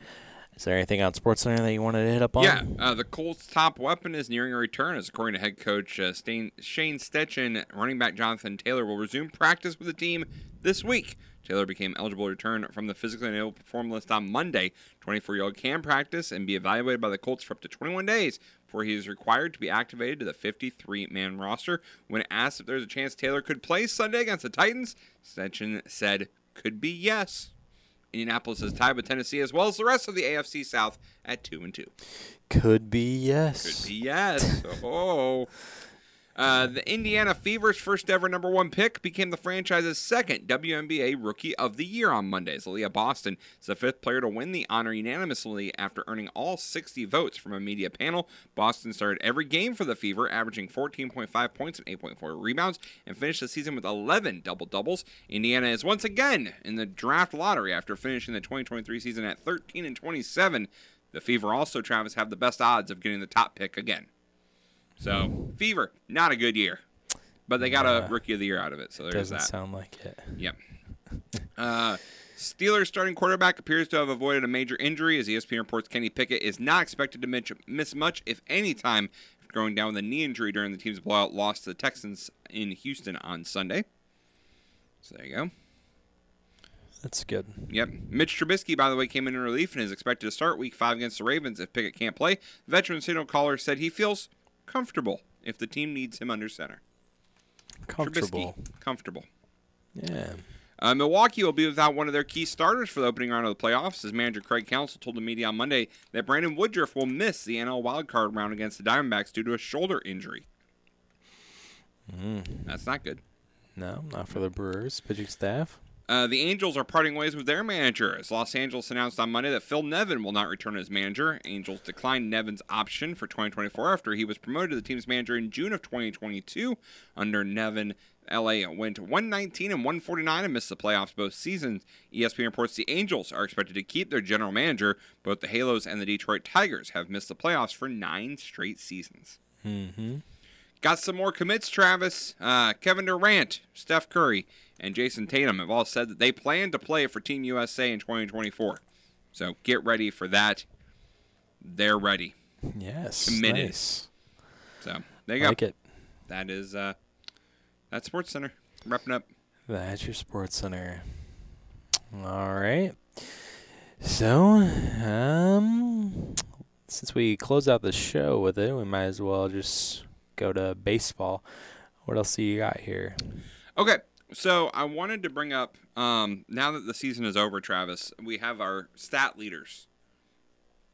Is there anything on Sports Center that you wanted to hit up on? Yeah, uh, the Colts' top weapon is nearing a return, as according to head coach uh, Stain, Shane Steichen, running back Jonathan Taylor will resume practice with the team this week. Taylor became eligible to return from the physically unable to perform list on Monday. 24 year old can practice and be evaluated by the Colts for up to 21 days before he is required to be activated to the 53 man roster. When asked if there's a chance Taylor could play Sunday against the Titans, Stetson said, could be yes. Indianapolis is tied with Tennessee as well as the rest of the AFC South at 2 and 2. Could be yes. Could be yes. Oh. Uh, the Indiana Fever's first ever number one pick became the franchise's second WNBA Rookie of the Year on Monday. Aaliyah Boston is the fifth player to win the honor unanimously after earning all 60 votes from a media panel. Boston started every game for the Fever, averaging 14.5 points and 8.4 rebounds, and finished the season with 11 double doubles. Indiana is once again in the draft lottery after finishing the 2023 season at 13 and 27. The Fever also, Travis, have the best odds of getting the top pick again. So, Fever, not a good year. But they got a rookie of the year out of it, so there's Doesn't that. sound like it. Yep. Uh, Steelers starting quarterback appears to have avoided a major injury as ESPN reports Kenny Pickett is not expected to miss, miss much, if any, time after going down with a knee injury during the team's blowout loss to the Texans in Houston on Sunday. So there you go. That's good. Yep. Mitch Trubisky, by the way, came in in relief and is expected to start week five against the Ravens if Pickett can't play. The veteran signal caller said he feels comfortable if the team needs him under center. Comfortable. Trubisky, comfortable. Yeah. Uh, Milwaukee will be without one of their key starters for the opening round of the playoffs, as manager Craig Counsell told the media on Monday that Brandon Woodruff will miss the NL wildcard round against the Diamondbacks due to a shoulder injury. Mm. That's not good. No, not for the Brewers pitching staff. Uh, the Angels are parting ways with their manager as Los Angeles announced on Monday that Phil Nevin will not return as manager. Angels declined Nevin's option for 2024 after he was promoted to the team's manager in June of 2022. Under Nevin, LA went 119 and 149 and missed the playoffs both seasons. ESPN reports the Angels are expected to keep their general manager. Both the Halos and the Detroit Tigers have missed the playoffs for nine straight seasons. Mm-hmm. Got some more commits, Travis. Uh, Kevin Durant, Steph Curry, and Jayson Tatum have all said that they plan to play for Team USA in 2024. So get ready for that. They're ready. Yes. Committed. Nice. So there you go. Like it. That is uh, that's Sports Center wrapping up. That's your Sports Center. All right. So, um, since we close out the show with it, we might as well just go to baseball. What else do you got here? Okay, so I wanted to bring up um, now that the season is over, Travis, we have our stat leaders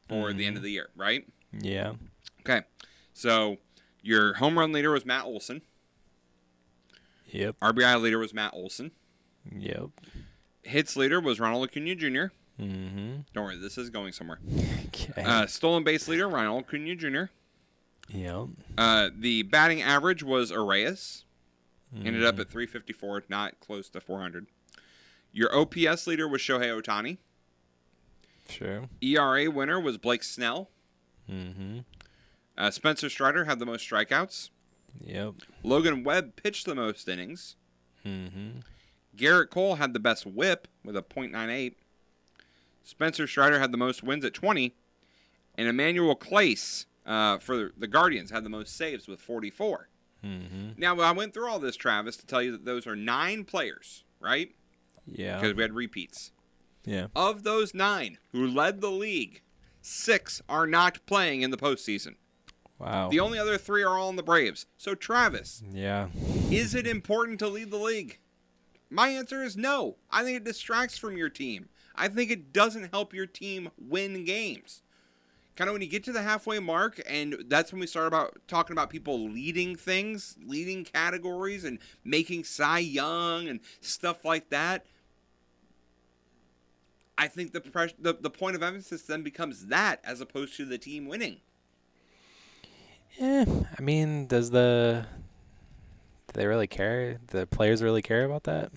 for the end of the year, right? Yeah. Okay, so your home run leader was Matt Olson. Yep. RBI leader was Matt Olson. Yep. Hits leader was Ronald Acuna Jr. Mm-hmm. Don't worry, this is going somewhere. Okay. Uh, stolen base leader Ronald Acuna Jr. Yep. Uh, the batting average was Arraez. Ended up Mhm. at 354, not close to 400. Your OPS leader was Shohei Ohtani. Sure. ERA winner was Blake Snell. Mm-hmm. Uh, Spencer Strider had the most strikeouts. Yep. Logan Webb pitched the most innings. Mm-hmm. Gerrit Cole had the best whip with a .98. Spencer Strider had the most wins at 20. And Emmanuel Clase uh, for the Guardians had the most saves with 44. Mm-hmm. Now, I went through all this, Travis, to tell you that those are nine players, right? Yeah. Because we had repeats. Yeah. Of those nine who led the league, six are not playing in the postseason. Wow. The only other three are all in the Braves. So, Travis, Yeah. is it important to lead the league? My answer is no. I think it distracts from your team. I think it doesn't help your team win games. Kind of when you get to the halfway mark, and that's when we start about talking about people leading things, leading categories, and making Cy Young and stuff like that. I think the, pres- the the point of emphasis then becomes that as opposed to the team winning. Yeah. I mean, does the do they really care? The players really care about that,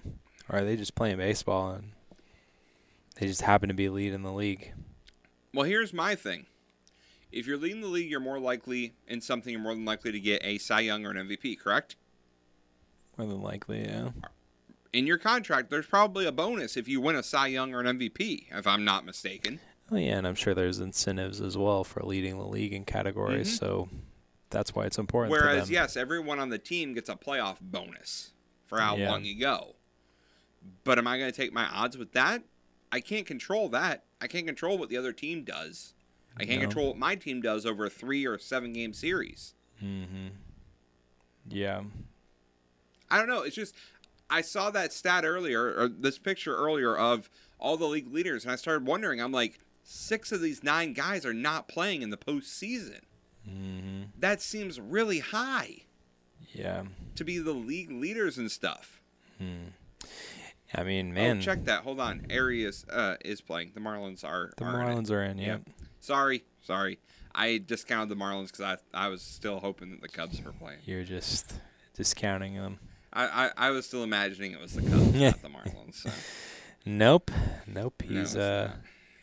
or are they just playing baseball and they just happen to be leading the league? Well, here's my thing. If you're leading the league, you're more likely in something. You're more than likely to get a Cy Young or an MVP. Correct? More than likely, yeah. In your contract, there's probably a bonus if you win a Cy Young or an MVP, if I'm not mistaken. Oh yeah, and I'm sure there's incentives as well for leading the league in categories, Mhm. so that's why it's important. Whereas, yes, everyone on the team gets a playoff bonus for how Yeah. long you go. But am I going to take my odds with that? I can't control that. I can't control what the other team does. I can't No. control what my team does over a three or seven game series. Mm-hmm. Yeah. I don't know. It's just I saw that stat earlier, or this picture earlier of all the league leaders, and I started wondering. I'm like, six of these nine guys are not playing in the postseason. Mm-hmm. That seems really high Yeah. to be the league leaders and stuff. Hmm. I mean, man. Oh, check that. Hold on. Arraez uh, is playing. The Marlins are. The are in. Marlins are in, yep. Sorry, sorry. I discounted the Marlins because I I was still hoping that the Cubs were playing. You're just discounting them. I, I, I was still imagining it was the Cubs, not the Marlins. So. Nope. Nope. He's it's uh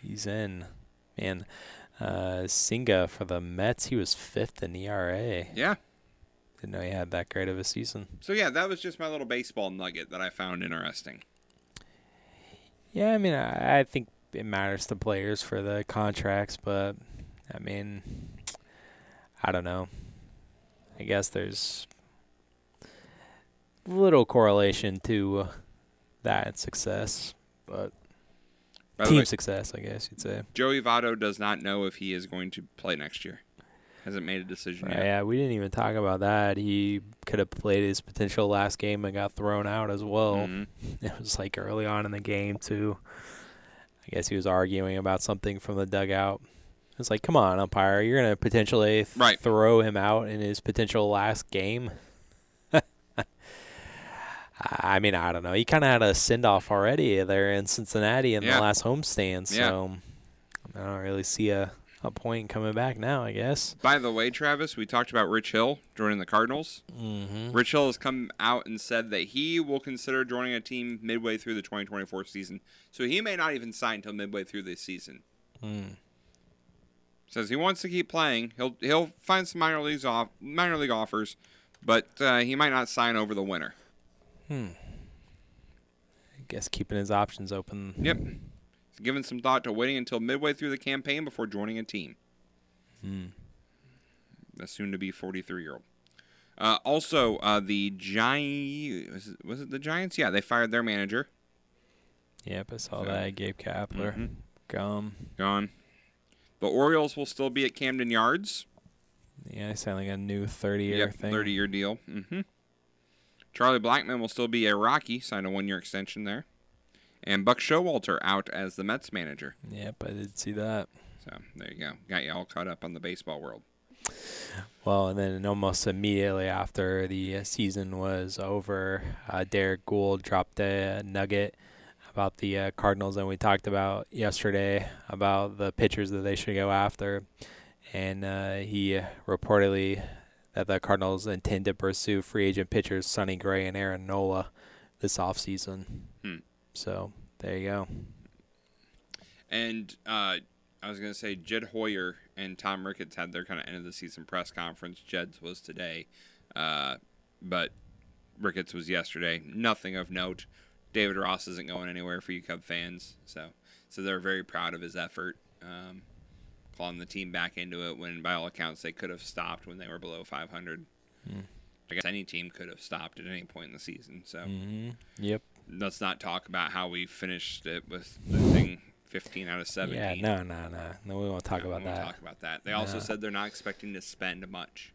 he's in. Man. Uh Senga for the Mets, he was fifth in ERA. Yeah. Didn't know he had that great of a season. So yeah, that was just my little baseball nugget that I found interesting. Yeah, I mean I, I think it matters to players for the contracts, but I mean I don't know. I guess there's little correlation to that success, but team way- success, I guess you'd say. Joey Votto does not know if he is going to play next year. Hasn't made a decision Right, yet. yeah, we didn't even talk about that. He could have played his potential last game and got thrown out as well. Mhm. It was like early on in the game too. I guess he was arguing about something from the dugout. It's like, come on, umpire, you're gonna potentially th- Right. throw him out in his potential last game. I mean, I don't know. He kind of had a send off already there in Cincinnati in Yeah. the last homestand, Yeah. so I don't really see a, a point coming back now. I guess. By the way, Travis, we talked about Rich Hill joining the Cardinals. Mhm. Rich Hill has come out and said that he will consider joining a team midway through the 2024 season. So he may not even sign until midway through this season. Mm. Says he wants to keep playing. He'll he'll find some minor leagues off minor league offers, but uh, he might not sign over the winter. Hmm. I guess keeping his options open. Yep. Given some thought to waiting until midway through the campaign before joining a team. Hmm. The soon to be 43 year old. Uh, also, uh, the Giants was it, was it the Giants? Yeah, they fired their manager. Yep, I saw So- that. Gabe Kapler. Mhm. Gum. Gone. The Orioles will still be at Camden Yards. Yeah, they signed like a new 30 year Yep, thing. 30 year deal. Mm-hmm. Charlie Blackmon will still be a Rocky, signed a one year extension there. And Buck Showalter out as the Mets manager. Yep, I did see that. So there you go. Got you all caught up on the baseball world. Well, and then almost immediately after the uh, season was over, uh, Derrick Goold dropped a nugget about the uh, Cardinals, and we talked about yesterday about the pitchers that they should go after. And uh, he reportedly that the Cardinals intend to pursue free agent pitchers Sonny Gray and Aaron Nola this offseason. Hmm. So there you go. And uh, I was going to say Jed Hoyer and Tom Ricketts had their kind of end of the season press conference. Jed's was today, uh, but Ricketts was yesterday. Nothing of note. David Ross isn't going anywhere for you Cub fans, so so they're very proud of his effort, um, clawing the team back into it when, by all accounts, they could have stopped when they were below 500. Hmm. I guess any team could have stopped at any point in the season. So Mhm. Yep. Let's not talk about how we finished it with losing 15 out of 17. Yeah, no, no, no. No, we won't talk No, about we won't that. Talk about that. They also said they're not expecting to spend much.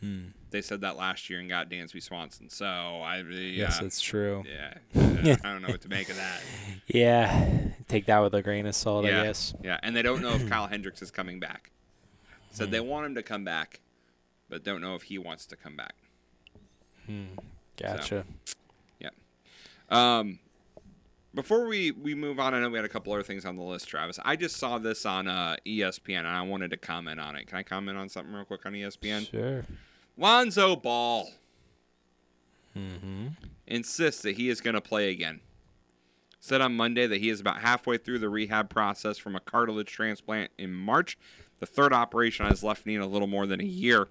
Hmm. They said that last year and got Dansby Swanson. So I really, Yes, uh, it's true. Yeah, uh, I don't know what to make of that. Yeah, take that with a grain of salt, yeah, I guess. yeah, and they don't know if Kyle Hendricks is coming back. Said Hmm. they want him to come back, but don't know if he wants to come back. Hmm. Gotcha. Yeah. Um, before we, we move on, I know we had a couple other things on the list, Travis. I just saw this on uh, ESPN, and I wanted to comment on it. Can I comment on something real quick on ESPN? Sure. Lonzo Ball Mm-hmm. insists that he is going to play again. Said on Monday that he is about halfway through the rehab process from a cartilage transplant in March, the third operation on his left knee in a little more than a year,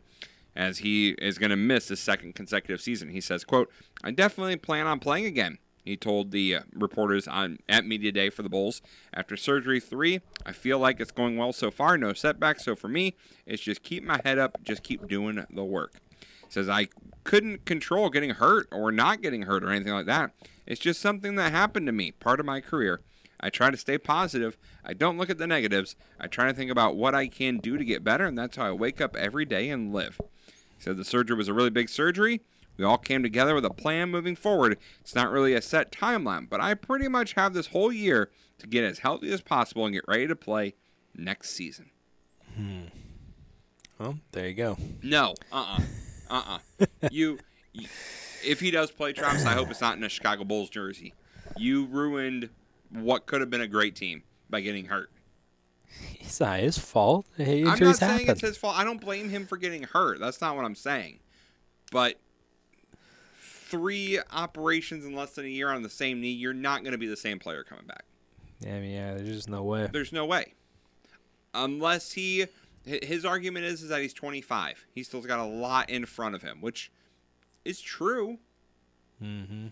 as he is going to miss his second consecutive season. He says, "quote I definitely plan on playing again." He told the uh, reporters on at media day for the Bulls after surgery three. I feel like it's going well so far, no setbacks. So for me, it's just keep my head up, just keep doing the work. Says I couldn't control getting hurt or not getting hurt or anything like that. It's just something that happened to me, part of my career. I try to stay positive. I don't look at the negatives. I try to think about what I can do to get better, and that's how I wake up every day and live. He said the surgery was a really big surgery. We all came together with a plan moving forward. It's not really a set timeline, but I pretty much have this whole year to get as healthy as possible and get ready to play next season. Hmm. Well, there you go. No, uh, uh-uh. uh, uh you, you, if he does play Travis, I hope it's not in a Chicago Bulls jersey. You ruined what could have been a great team by getting hurt. It's not his fault. Injuries I'm not saying happen. it's his fault. I don't blame him for getting hurt. That's not what I'm saying. But three operations in less than a year on the same knee, you're not going to be the same player coming back. Yeah, I mean, yeah, there's just no way. There's no way. Unless he his argument is is that he's 25. He still's got a lot in front of him, which is true. Mm-hmm.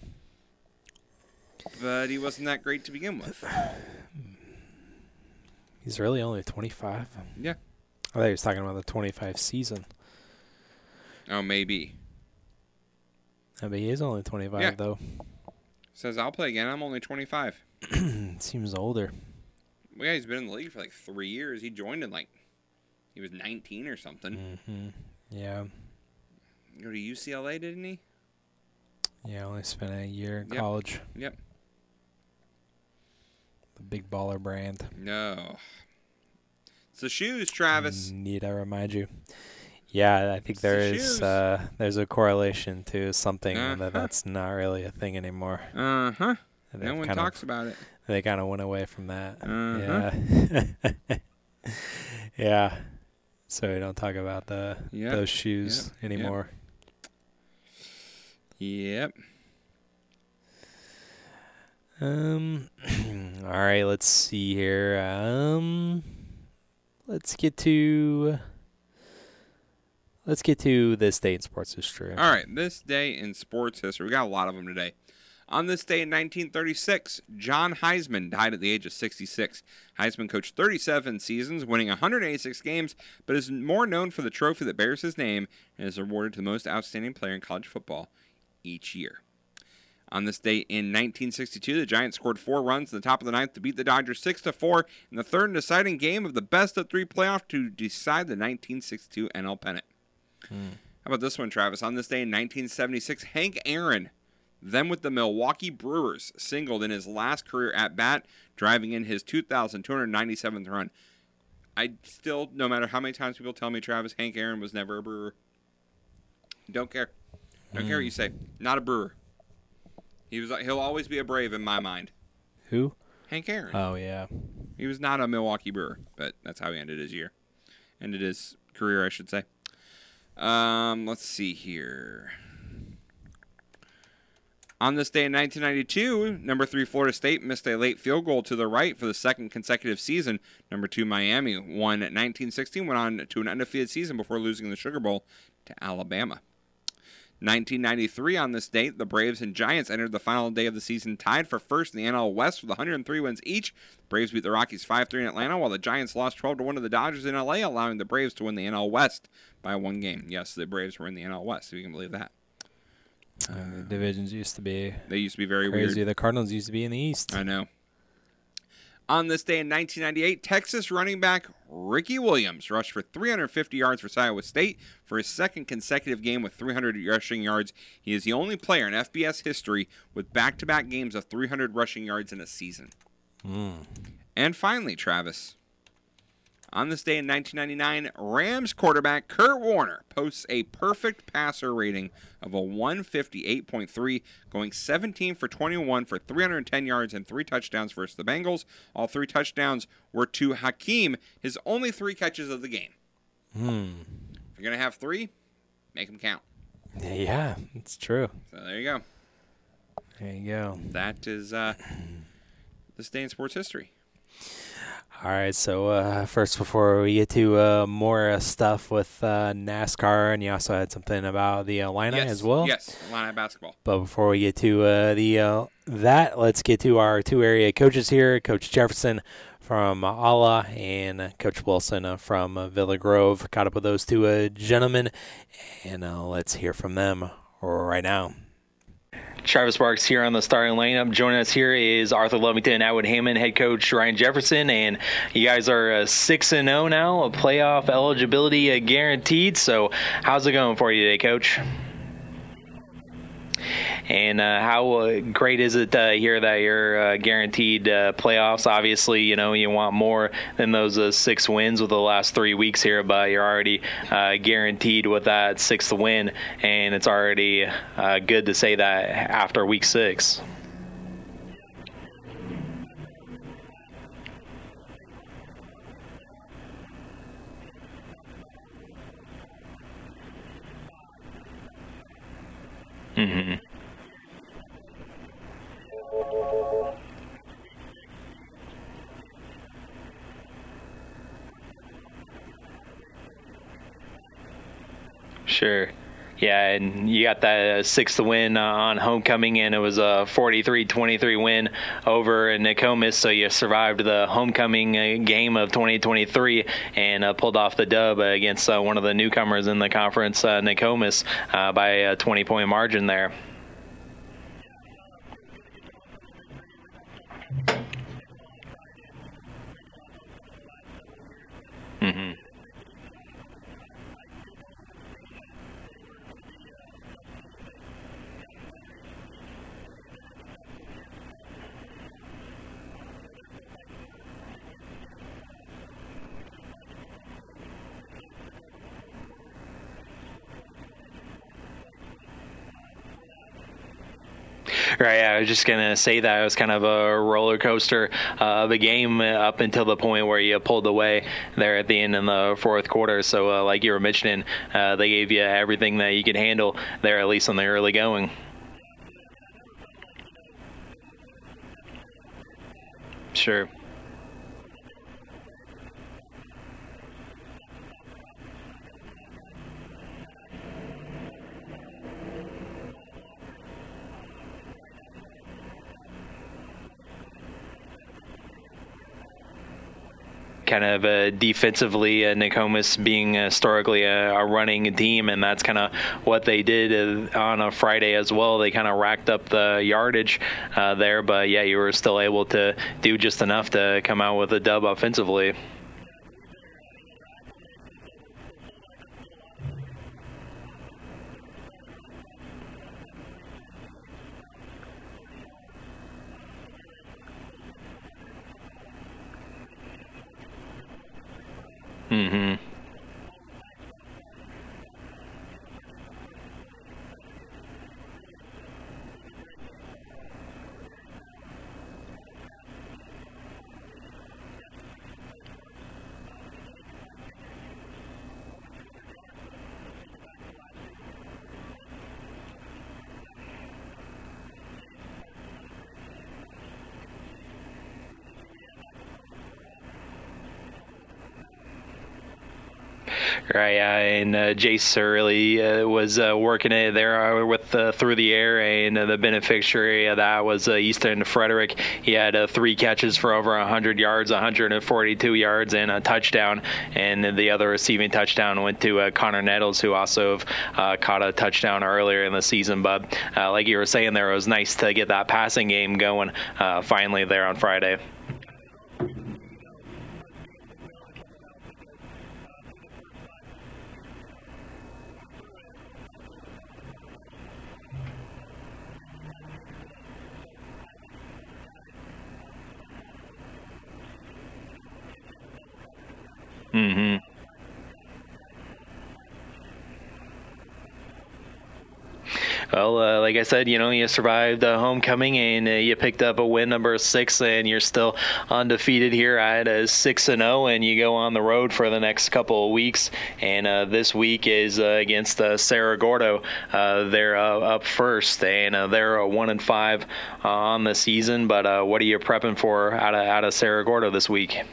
But he wasn't that great to begin with. He's really only 25. Yeah. I thought he was talking about the 25 season. Oh, maybe. I he is only 25 Yeah. though. Says I'll play again. I'm only 25. Seems older. Well, yeah, he's been in the league for like three years. He joined in like he was 19 or something. hmm Yeah. Go to UCLA, didn't he? Yeah, only spent a year in Yep. college. Yep. The big baller brand. No. It's the shoes, Travis. Need I remind you? Yeah, I think there the is uh, there's a correlation to something Uh-huh. that that's not really a thing anymore. Uh huh. No one talks of, about it. They kind of went away from that. Uh-huh. Yeah. yeah. So we don't talk about the Yep. those shoes Yep. Yep. anymore. Yep. Um. all right. Let's see here. Um. Let's get to. Let's get to this day in sports history. All right, this day in sports history, we got a lot of them today. On this day in 1936, John Heisman died at the age of 66. Heisman coached 37 seasons, winning 186 games, but is more known for the trophy that bears his name and is awarded to the most outstanding player in college football each year. On this day in 1962, the Giants scored four runs in the top of the ninth to beat the Dodgers 6 to 4 in the third and deciding game of the best of three playoff to decide the 1962 NL pennant. How about this one, Travis? On this day in 1976, Hank Aaron, then with the Milwaukee Brewers, singled in his last career at bat, driving in his 2,297th run. I still, no matter how many times people tell me, Travis, Hank Aaron was never a Brewer. Don't care. Don't care what hmm. you say. Not a Brewer. He was. He'll always be a Brave in my mind. Who? Hank Aaron. Oh yeah. He was not a Milwaukee Brewer, but that's how he ended his year. Ended his career, I should say. Um, let's see here. On this day in 1992, number three Florida State missed a late field goal to the right for the second consecutive season. Number two Miami won 1916, went on to an undefeated season before losing the Sugar Bowl to Alabama. 1993 on this date, the Braves and Giants entered the final day of the season tied for first in the NL West with 103 wins each. The Braves beat the Rockies 5-3 in Atlanta, while the Giants lost 12-1 to the Dodgers in LA, allowing the Braves to win the NL West by one game. Yes, the Braves were in the NL West, if you can believe that. Uh, divisions used to be They used to be very crazy. weird. The Cardinals used to be in the East. I know. On this day in 1998, Texas running back Ricky Williams rushed for 350 yards for Iowa State for his second consecutive game with 300 rushing yards. He is the only player in FBS history with back to back games of 300 rushing yards in a season. Mm. And finally, Travis. On this day in 1999, Rams quarterback Kurt Warner posts a perfect passer rating of a 158.3, going 17 for 21 for 310 yards and three touchdowns versus the Bengals. All three touchdowns were to Hakim, his only three catches of the game. Hmm. If you're going to have three, make them count. Yeah, it's true. So there you go. There you go. That is uh, this day in sports history. All right, so uh, first, before we get to uh, more uh, stuff with uh, NASCAR, and you also had something about the Illini yes, as well. Yes, Illini basketball. But before we get to uh, the uh, that, let's get to our two area coaches here: Coach Jefferson from ALAH and Coach Wilson uh, from uh, Villa Grove. Caught up with those two uh, gentlemen, and uh, let's hear from them right now. Travis Sparks here on the starting lineup. Joining us here is Arthur Lovington, Atwood Hammond, head coach Ryan Jefferson, and you guys are uh, six and zero now, a playoff eligibility uh, guaranteed. So, how's it going for you today, Coach? And uh, how uh, great is it uh, here that you're uh, guaranteed uh, playoffs? Obviously, you know you want more than those uh, six wins with the last three weeks here, but you're already guaranteed with that sixth win, and it's already good to say that after week six. Mm-hmm. Sure. Yeah, and you got that sixth win uh, on homecoming, and it was a 43-23 win over Nokomis. So you survived the homecoming uh, game of 2023 and uh, pulled off the dub against one of the newcomers in the conference, uh, Nokomis, by a 20-point margin there. Mm-hmm. Right. I was just gonna say that it was kind of a roller coaster uh, of a game up until the point where you pulled away there at the end in the fourth quarter. So, uh, like you were mentioning, uh, they gave you everything that you could handle there, at least on the early going. Sure. Kind of uh, defensively, uh, Nokomis being historically a, a, running team, and that's kind of what they did uh, on a Friday as well. They kind of racked up the yardage uh, there, but yeah, you were still able to do just enough to come out with a dub offensively. Mm-hmm. Right, uh, and uh, Jace Surley uh, was uh, working it there uh, with uh, through the air, and the beneficiary of that was Easton Frederick. He had three catches for over 100 yards, 142 yards, and a touchdown. And the other receiving touchdown went to Connor Nettles, who also caught a touchdown earlier in the season. But like you were saying, there it was nice to get that passing game going finally there on Friday. Mm-hmm. Well, uh, like I said, you know, you survived uh, homecoming and uh, you picked up a win number six, and you're still undefeated here at a six and zero, oh, and you go on the road for the next couple of weeks. And uh, this week is uh, against uh, Cerro Gordo. they're up first, and they're a one and five on the season. But what are you prepping for out of out of Cerro Gordo this week?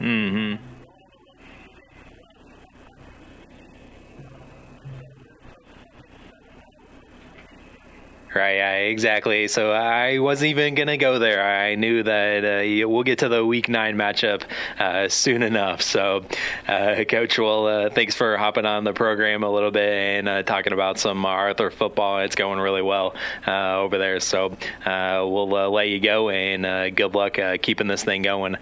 Mm-hmm. Right, yeah, exactly. So I wasn't even going to go there. I knew that uh, we'll get to the week nine matchup uh, soon enough. So, uh, Coach, well, uh, thanks for hopping on the program a little bit and uh, talking about some uh, Arthur football. It's going really well over there. So, we'll let you go and good luck keeping this thing going.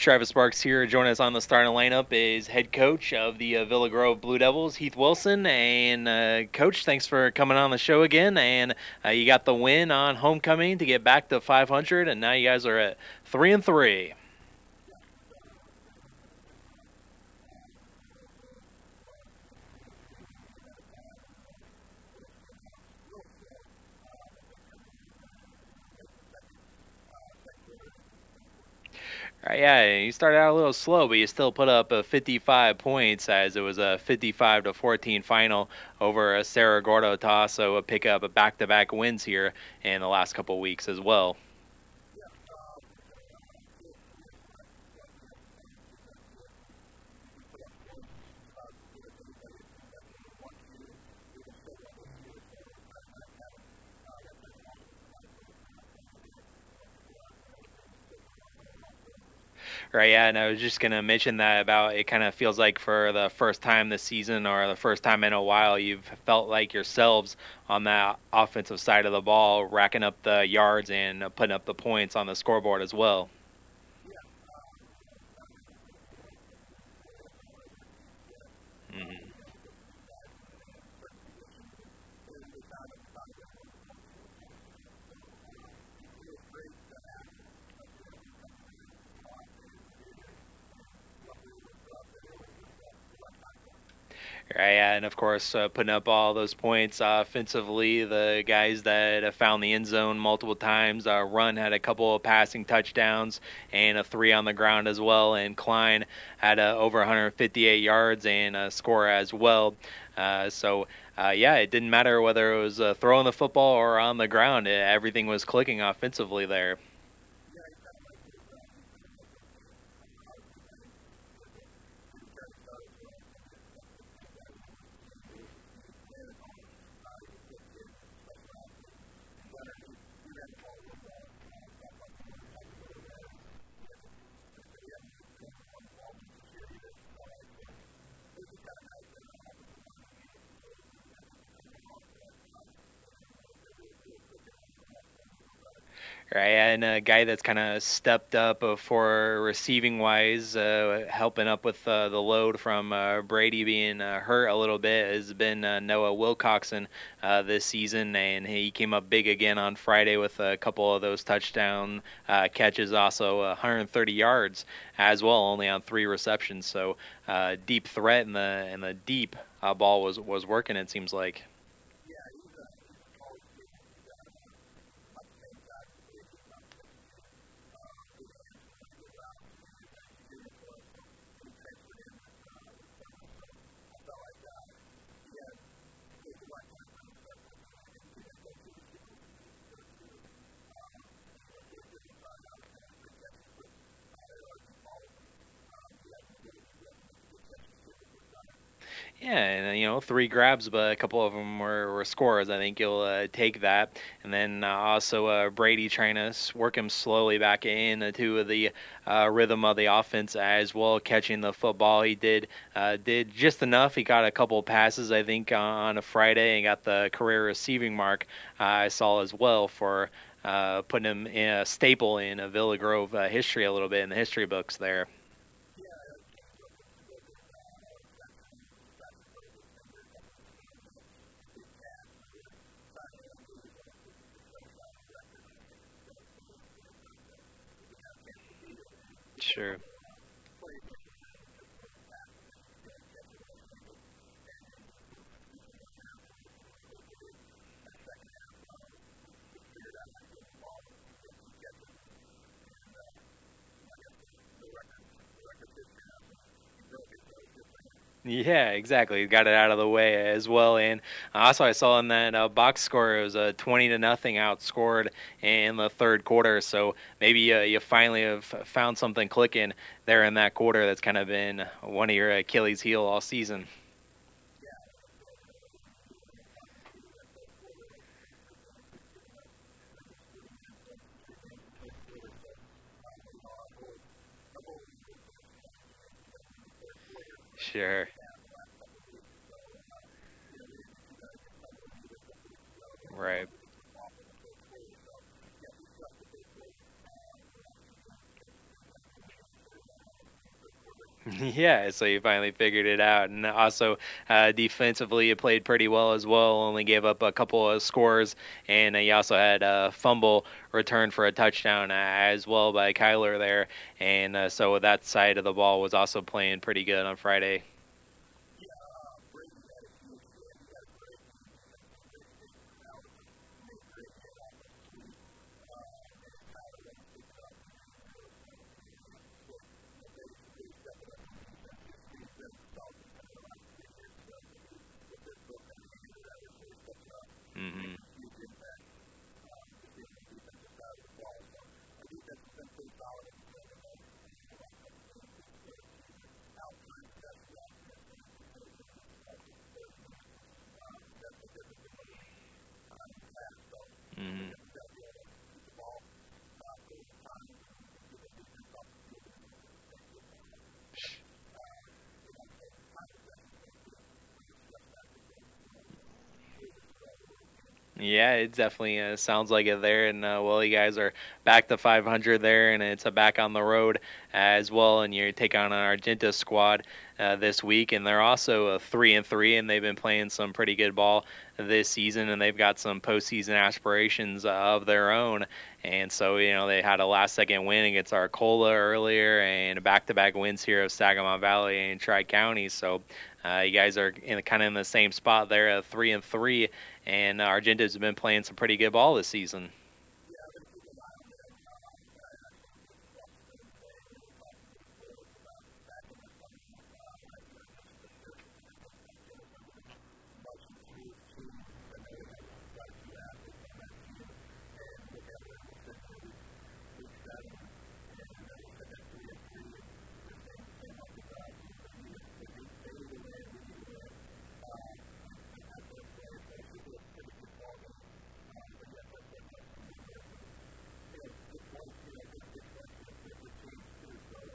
Travis Sparks here. Joining us on the starting lineup is head coach of the uh, Villa Grove Blue Devils, Heath Wilson. And uh, coach, thanks for coming on the show again. And uh, you got the win on homecoming to get back to 500, and now you guys are at three and three. Uh, yeah, you started out a little slow, but you still put up a 55 points as it was a 55 to 14 final over a Cerro Gordo to also pick up a back-to-back wins here in the last couple weeks as well. Right, yeah, and I was just going to mention that about it kind of feels like for the first time this season or the first time in a while, you've felt like yourselves on that offensive side of the ball, racking up the yards and putting up the points on the scoreboard as well. Right, and of course, uh, putting up all those points offensively. The guys that have found the end zone multiple times. Uh, Run had a couple of passing touchdowns and a three on the ground as well. And Klein had uh, over 158 yards and a score as well. Uh, so, uh, yeah, it didn't matter whether it was throwing the football or on the ground. It, everything was clicking offensively there. Right? And a guy that's kind of stepped up for receiving wise, uh, helping up with uh, the load from uh, Brady being uh, hurt a little bit has been uh, Noah Wilcoxon uh, this season, and he came up big again on Friday with a couple of those touchdown catches, also 130 yards as well, only on three receptions. So deep threat and the and the deep ball was was working. It seems like. Yeah, and you know, three grabs, but a couple of them were, were scores. I think you'll uh, take that. And then uh, also uh, Brady trying to work him slowly back into the uh, rhythm of the offense as well, catching the football. He did uh, did just enough. He got a couple passes, I think, on a Friday, and got the career receiving mark. Uh, I saw as well for. putting him in a staple in a Villa Grove history a little bit in the history books there. Sure. Yeah, exactly. Got it out of the way as well. And also, I saw in that uh, box score it was a twenty to nothing outscored in the third quarter. So maybe uh, you finally have found something clicking there in that quarter. That's kind of been one of your Achilles' heel all season. Sure. Right. Yeah, so you finally figured it out, and also uh, defensively, you played pretty well as well. Only gave up a couple of scores, and uh, you also had a fumble return for a touchdown uh, as well by Kyler there, and uh, so that side of the ball was also playing pretty good on Friday. Yeah, it definitely uh, sounds like it there. And uh, well, you guys are back to 500 there, and it's a back on the road as well. And you take on an Argenta squad uh, this week, and they're also a three and three, and they've been playing some pretty good ball this season, and they've got some postseason aspirations of their own. And so, you know, they had a last second win against Arcola earlier, and back to back wins here of Sangamon Valley and Tri County. So, uh, you guys are in kind of in the same spot there, three and three, and uh, Argenta's been playing some pretty good ball this season.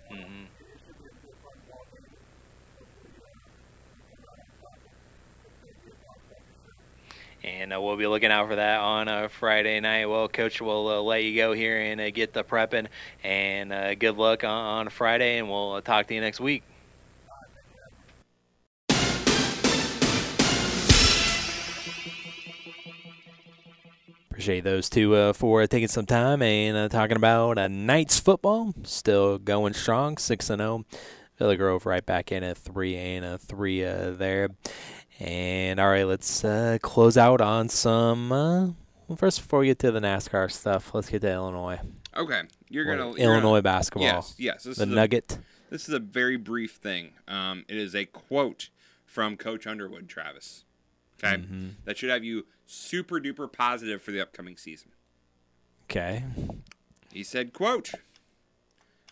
hmm And uh, we'll be looking out for that on uh, Friday night. Well, Coach, we'll uh, let you go here and uh, get the prepping. And uh, good luck on, on Friday, and we'll uh, talk to you next week. Appreciate those two uh, for taking some time and uh, talking about uh, Knights football. Still going strong, six and zero. Villa Grove right back in at three and a three uh, there. And all right, let's uh, close out on some. Uh, well, first, before we get to the NASCAR stuff, let's get to Illinois. Okay, you're gonna you're Illinois gonna- basketball. Yes, yes. This the is a- Nugget. this is a very brief thing. Um, it is a quote from Coach Underwood, Travis. Okay, Mhm. that should have you super duper positive for the upcoming season. Okay. He said, "quote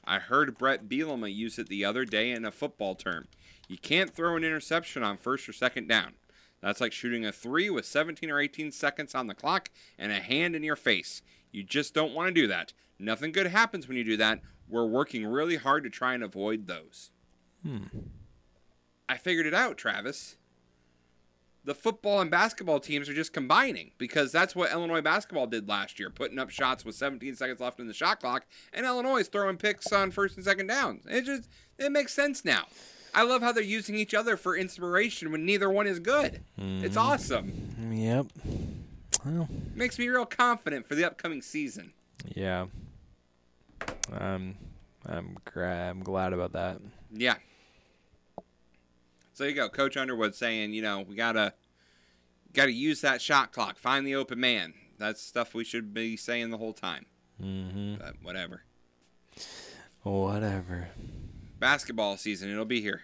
I heard Bret Bielema use it the other day in a football term. You can't throw an interception on first or second down. That's like shooting a three with 17 or 18 seconds on the clock and a hand in your face. You just don't want to do that. Nothing good happens when you do that. We're working really hard to try and avoid those. Hmm. I figured it out, Travis. The football and basketball teams are just combining because that's what Illinois basketball did last year, putting up shots with 17 seconds left in the shot clock, and Illinois is throwing picks on first and second downs. It just it makes sense now. I love how they're using each other for inspiration when neither one is good. It's Mhm. awesome. Yep. Well, Makes me real confident for the upcoming season. yeah. Um, I'm gra- I'm glad about that. Yeah. So you go, Coach Underwood saying, you know, we gotta gotta use that shot clock, find the open man. That's stuff we should be saying the whole time. Mm-hmm. But whatever. Whatever. Basketball season, it'll be here.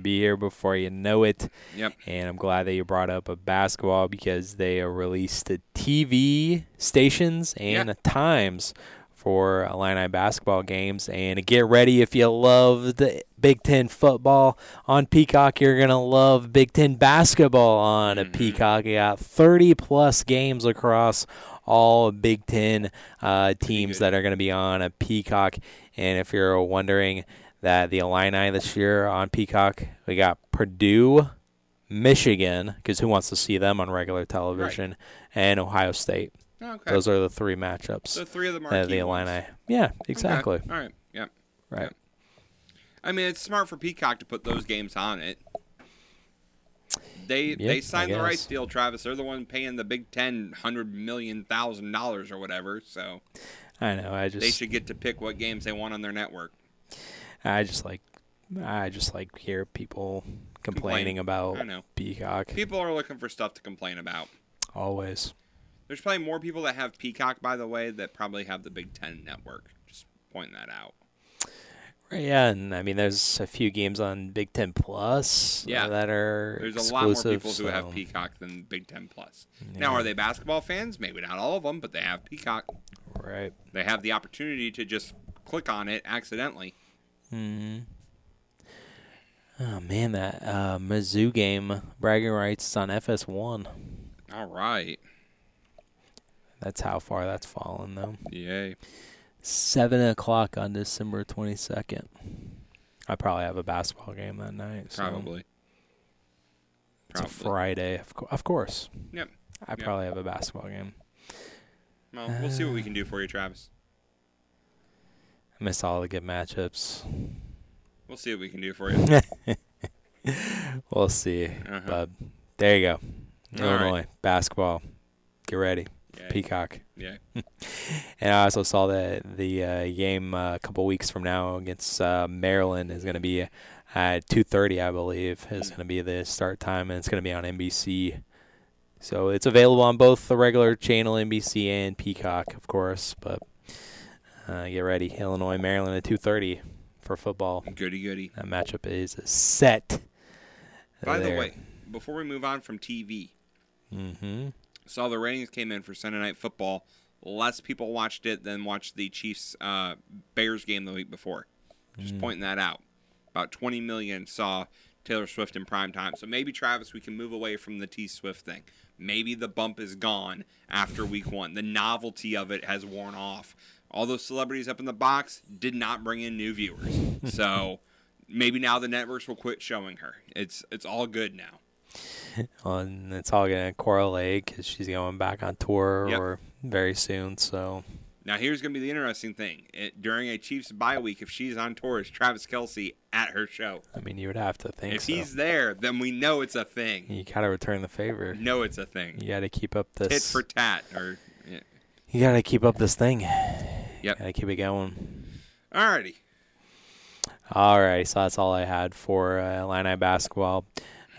Be here before you know it. Yep. And I'm glad that you brought up a basketball because they released the TV stations and times for Illini basketball games. And get ready if you love the Big Ten football on Peacock. You're gonna love Big Ten basketball on a Peacock. You got 30 plus games across all Big Ten uh, teams that are going to be on a Peacock. And if you're wondering, that the Illini this year on Peacock. We got Purdue, Michigan, because who wants to see them on regular television, and Ohio State. Okay. Those are the three matchups. The three of the marquee the Illini. ones. Yeah, Okay. exactly. All right. Yep. Right. Yep. I mean, it's smart for Peacock to put those games on it. They they signed the rights deal, Travis. They're the one paying the Big Ten hundred million thousand dollars or whatever. So I know. I just they should get to pick what games they want on their network. I just like I just like hear people complaining Complain. about I know. Peacock People are looking for stuff to complain about. always. There's probably more people that have Peacock, by the way, that probably have the Big Ten network. Just pointing that out. Yeah, and I mean, there's a few games on Big Ten Plus Yeah. that are There's a lot more people who have Peacock than Big Ten Plus. Now, are they basketball fans? Maybe not all of them, but they have Peacock. Right. They have the opportunity to just click on it accidentally. hmm Oh man, that uh, Mizzou game bragging rights is on FS1. All right. That's how far that's fallen though. Yay. Seven o'clock on December twenty second. I probably have a basketball game that night. so Probably. It's a Friday, of, co- of course. Yep. I Yep. probably have a basketball game. Well, we'll see what we can do for you, Travis. I miss all the good matchups. We'll see what we can do for you. we'll see. Uh-huh. But there you go. All right. Illinois basketball. Get ready. Yay. Peacock. Yay. and I also saw that the uh, game uh, a couple weeks from now against uh, Maryland is going to be at 2:30, I believe, is going to be the start time, and it's going to be on NBC. So it's available on both the regular channel NBC and Peacock, of course. But uh, get ready, Illinois, Maryland at 2:30 for football. Goody goody. That matchup is set. By the way, before we move on from TV, Mm-hmm. Saw the ratings came in for Sunday Night Football. Less people watched it than watched the Chiefs uh, Bears game the week before. Just Mm. pointing that out. About 20 million saw Taylor Swift in prime time. So maybe Travis, we can move away from the T Swift thing. Maybe the bump is gone after week one. The novelty of it has worn off. All those celebrities up in the box did not bring in new viewers. so maybe now the networks will quit showing her. It's it's all good now. and it's all going to correlate because she's going back on tour Yep. or very soon. So Now here's going to be the interesting thing. It, during a Chiefs bye week, if she's on tour, is Travis Kelce at her show? I mean, you would have to think If so. he's there, then we know it's a thing. You got to return the favor. No, it's a thing. You got to keep up Tit this. for tat, or yeah. you got to keep up this thing. Yep. Got to keep it going. Alrighty. All right, so that's all I had for uh, Illini basketball.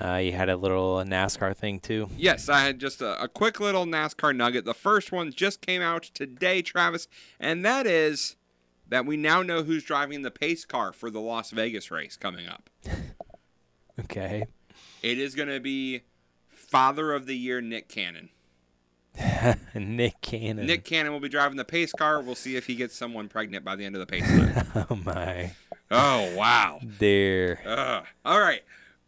Uh, you had a little NASCAR thing too. Yes, I had just a, a quick little NASCAR nugget. The first one just came out today, Travis, and that is that we now know who's driving the pace car for the Las Vegas race coming up. Okay. It is going to be Father of the Year Nick Cannon. Nick Cannon. Nick Cannon will be driving the pace car. We'll see if he gets someone pregnant by the end of the pace car. oh my. oh wow. There. All right.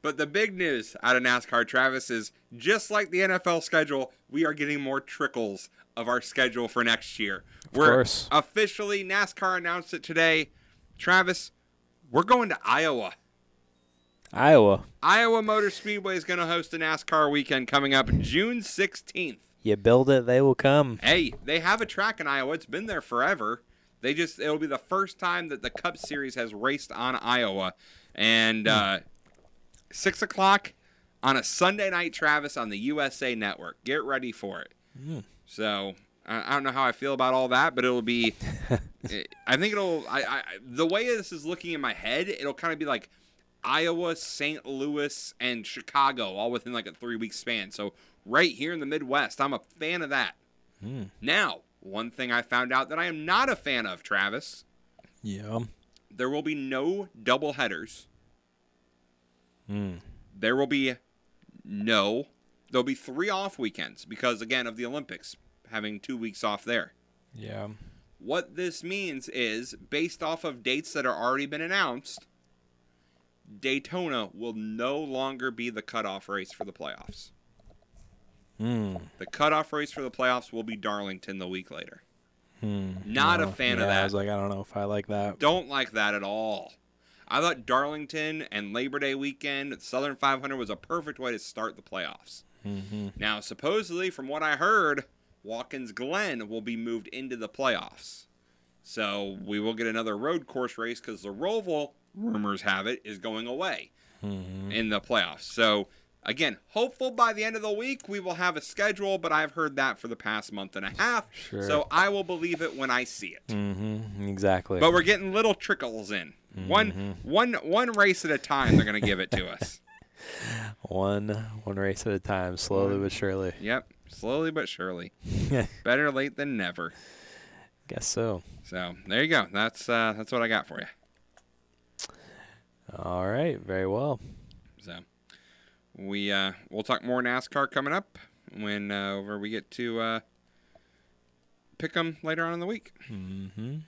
But the big news out of NASCAR, Travis, is just like the NFL schedule, we are getting more trickles of our schedule for next year. we're course. officially NASCAR announced it today. Travis, we're going to Iowa. Iowa. Iowa Motor Speedway is going to host a NASCAR weekend coming up June 16th. You build it, they will come. Hey, they have a track in Iowa. It's been there forever. They just it'll be the first time that the Cup Series has raced on Iowa, and uh, six o'clock on a Sunday night, Travis, on the USA Network. Get ready for it. Hmm. So I I don't know how I feel about all that, but it'll be. I think it'll. I, I the way this is looking in my head, it'll kind of be like Iowa, St. Louis, and Chicago, all within like a three week span. So right here in the Midwest, I'm a fan of that. Hmm. Now, one thing I found out that I am not a fan of, Travis. Yeah. There will be no double headers. Hmm. There will be no. There'll be three off weekends because again of the Olympics having two weeks off there. Yeah. What this means is based off of dates that are already been announced, Daytona will no longer be the cutoff race for the playoffs. Hmm. The cutoff race for the playoffs will be Darlington the week later. Hmm. Not a fan of that. I was like, I don't know if I like that. Don't like that at all. I thought Darlington and Labor Day weekend, Southern 500 was a perfect way to start the playoffs. Mm-hmm. Now, supposedly, from what I heard, Watkins Glen will be moved into the playoffs. So we will get another road course race because the Roval, rumors have it, is going away Mm-hmm. in the playoffs. So again, hopeful by the end of the week we will have a schedule, but I've heard that for the past month and a half. Sure. So I will believe it when I see it. Mm-hmm. Exactly. But we're getting little trickles in. One one one race at a time they're going to give it to us. one one race at a time, slowly but surely. Yep, slowly but surely. Better late than never. Guess so. So, there you go. That's uh that's what I got for you. All right. Very well. So, we uh we'll talk more NASCAR coming up when uh over we get to uh pick them later on in the week. Mm-hmm.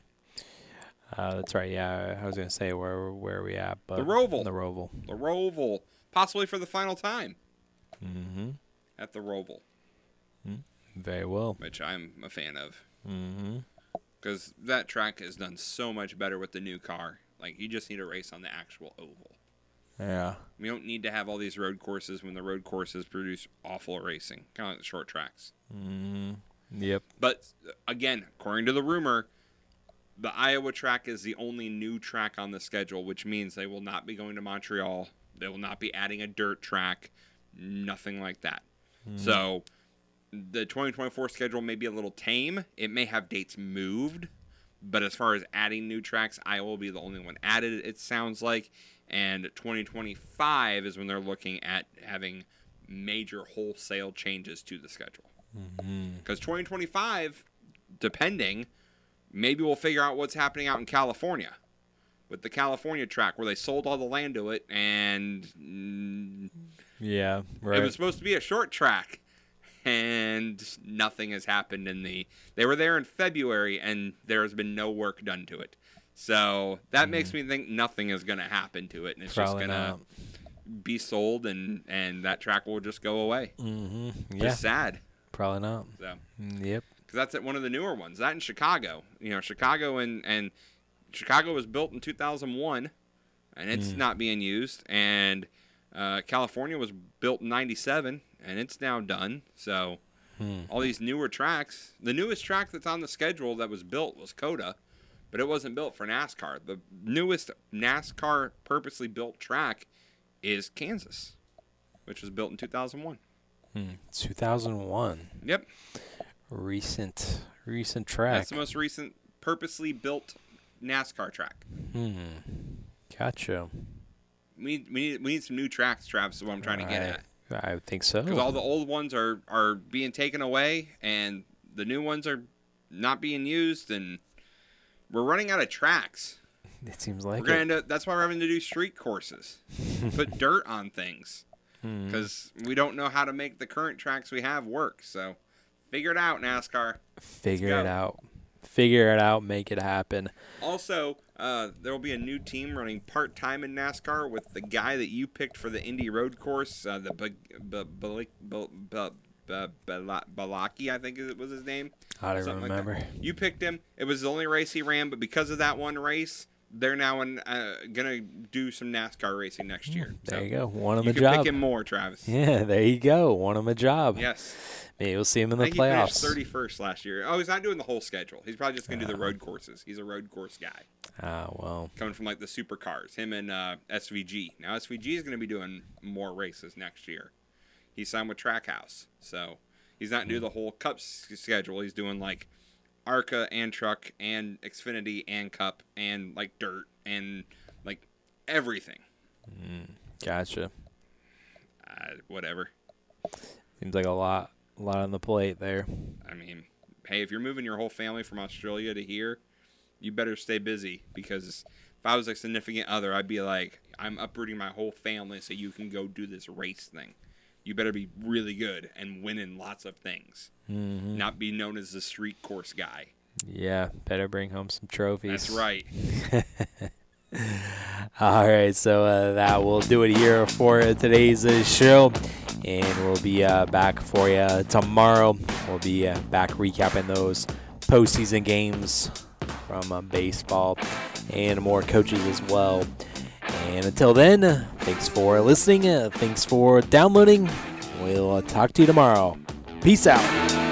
Uh, that's right. Yeah, I was gonna say where where are we at? But The Roval. The Roval. The Roval, possibly for the final time Mm-hmm. at the Roval, Mm-hmm. Very well. which I'm a fan of Mm-hmm. because that track has done so much better with the new car. Like you just need a race on the actual oval. Yeah. We don't need to have all these road courses when the road courses produce awful racing, kind of like the short tracks. Mm-hmm. Yep. But again, according to the rumor, the Iowa track is the only new track on the schedule, which means they will not be going to Montreal. They will not be adding a dirt track, nothing like that. Mhm. So the 2024 schedule may be a little tame. It may have dates moved, but as far as adding new tracks, Iowa will be the only one added, it sounds like. And 2025 is when they're looking at having major wholesale changes to the schedule. Mm-hmm. Because 2025, depending, maybe we'll figure out what's happening out in California with the California track where they sold all the land to it and mm, Yeah. Right. it was supposed to be a short track and nothing has happened in the they were there in February and there has been no work done to it. So that makes me think nothing is going to happen to it and it's Probably just going to be sold and and that track will just go away. Just Yeah. sad. Probably not. So Mm, Yep. Because that's at one of the newer ones. That in Chicago, you know, Chicago and and Chicago was built in 2001, and it's Mm. not being used. And uh, California was built in '97, and it's now done. So Hmm. all these newer tracks, the newest track that's on the schedule that was built was COTA, but it wasn't built for NASCAR. The newest NASCAR purposely built track is Kansas, which was built in 2001. Hmm. 2001. Yep. Recent recent track. That's the most recent purposely built NASCAR track. Hmm. Gotcha. We need, we need, we need some new tracks, Travis, is what I'm trying to get at. I, I think so. Because all the old ones are, are being taken away and the new ones are not being used, and we're running out of tracks. It seems like we're gonna it. end up, that's why we're having to do street courses, put dirt on things, Hmm. because we don't know how to make the current tracks we have work. So figure it out, NASCAR. Figure it out. Figure it out. Make it happen. Also, uh, there will be a new team running part time in NASCAR with the guy that you picked for the Indy Road Course, uh, the B- B- B- B- B- B- Balaki, I think it was his name. I don't Something like remember. you picked him. It was the only race he ran, but because of that one race, they're now in, uh, gonna do some NASCAR racing next year. There So you go. One of can job. pick him more, Travis. Yeah, there you go. One of a job. Yes. Maybe we'll see him in the he playoffs. 31st last year. Oh, he's not doing the whole schedule. He's probably just gonna do the road courses. He's a road course guy. Ah, well. coming from like the supercars. Him and uh, SVG. Now SVG is going to be doing more races next year. He's signed with Trackhouse, so he's not doing the whole Cup schedule. He's doing like Arca and Truck and Xfinity and Cup and like Dirt and like everything. Mm, gotcha. Uh, whatever. Seems like a lot, a lot on the plate there. I mean, hey, if you're moving your whole family from Australia to here, you better stay busy because if I was a significant other, I'd be like, I'm uprooting my whole family so you can go do this race thing. You better be really good and winning lots of things, Mhm. not be known as the street course guy. Yeah, better bring home some trophies. That's right. All right, so uh, that will do it here for today's uh, show, and we'll be uh, back for you tomorrow. We'll be uh, back recapping those postseason games from uh, baseball and more coaches as well. And until then, thanks for listening. Uh, thanks for downloading. We'll uh, talk to you tomorrow. Peace out.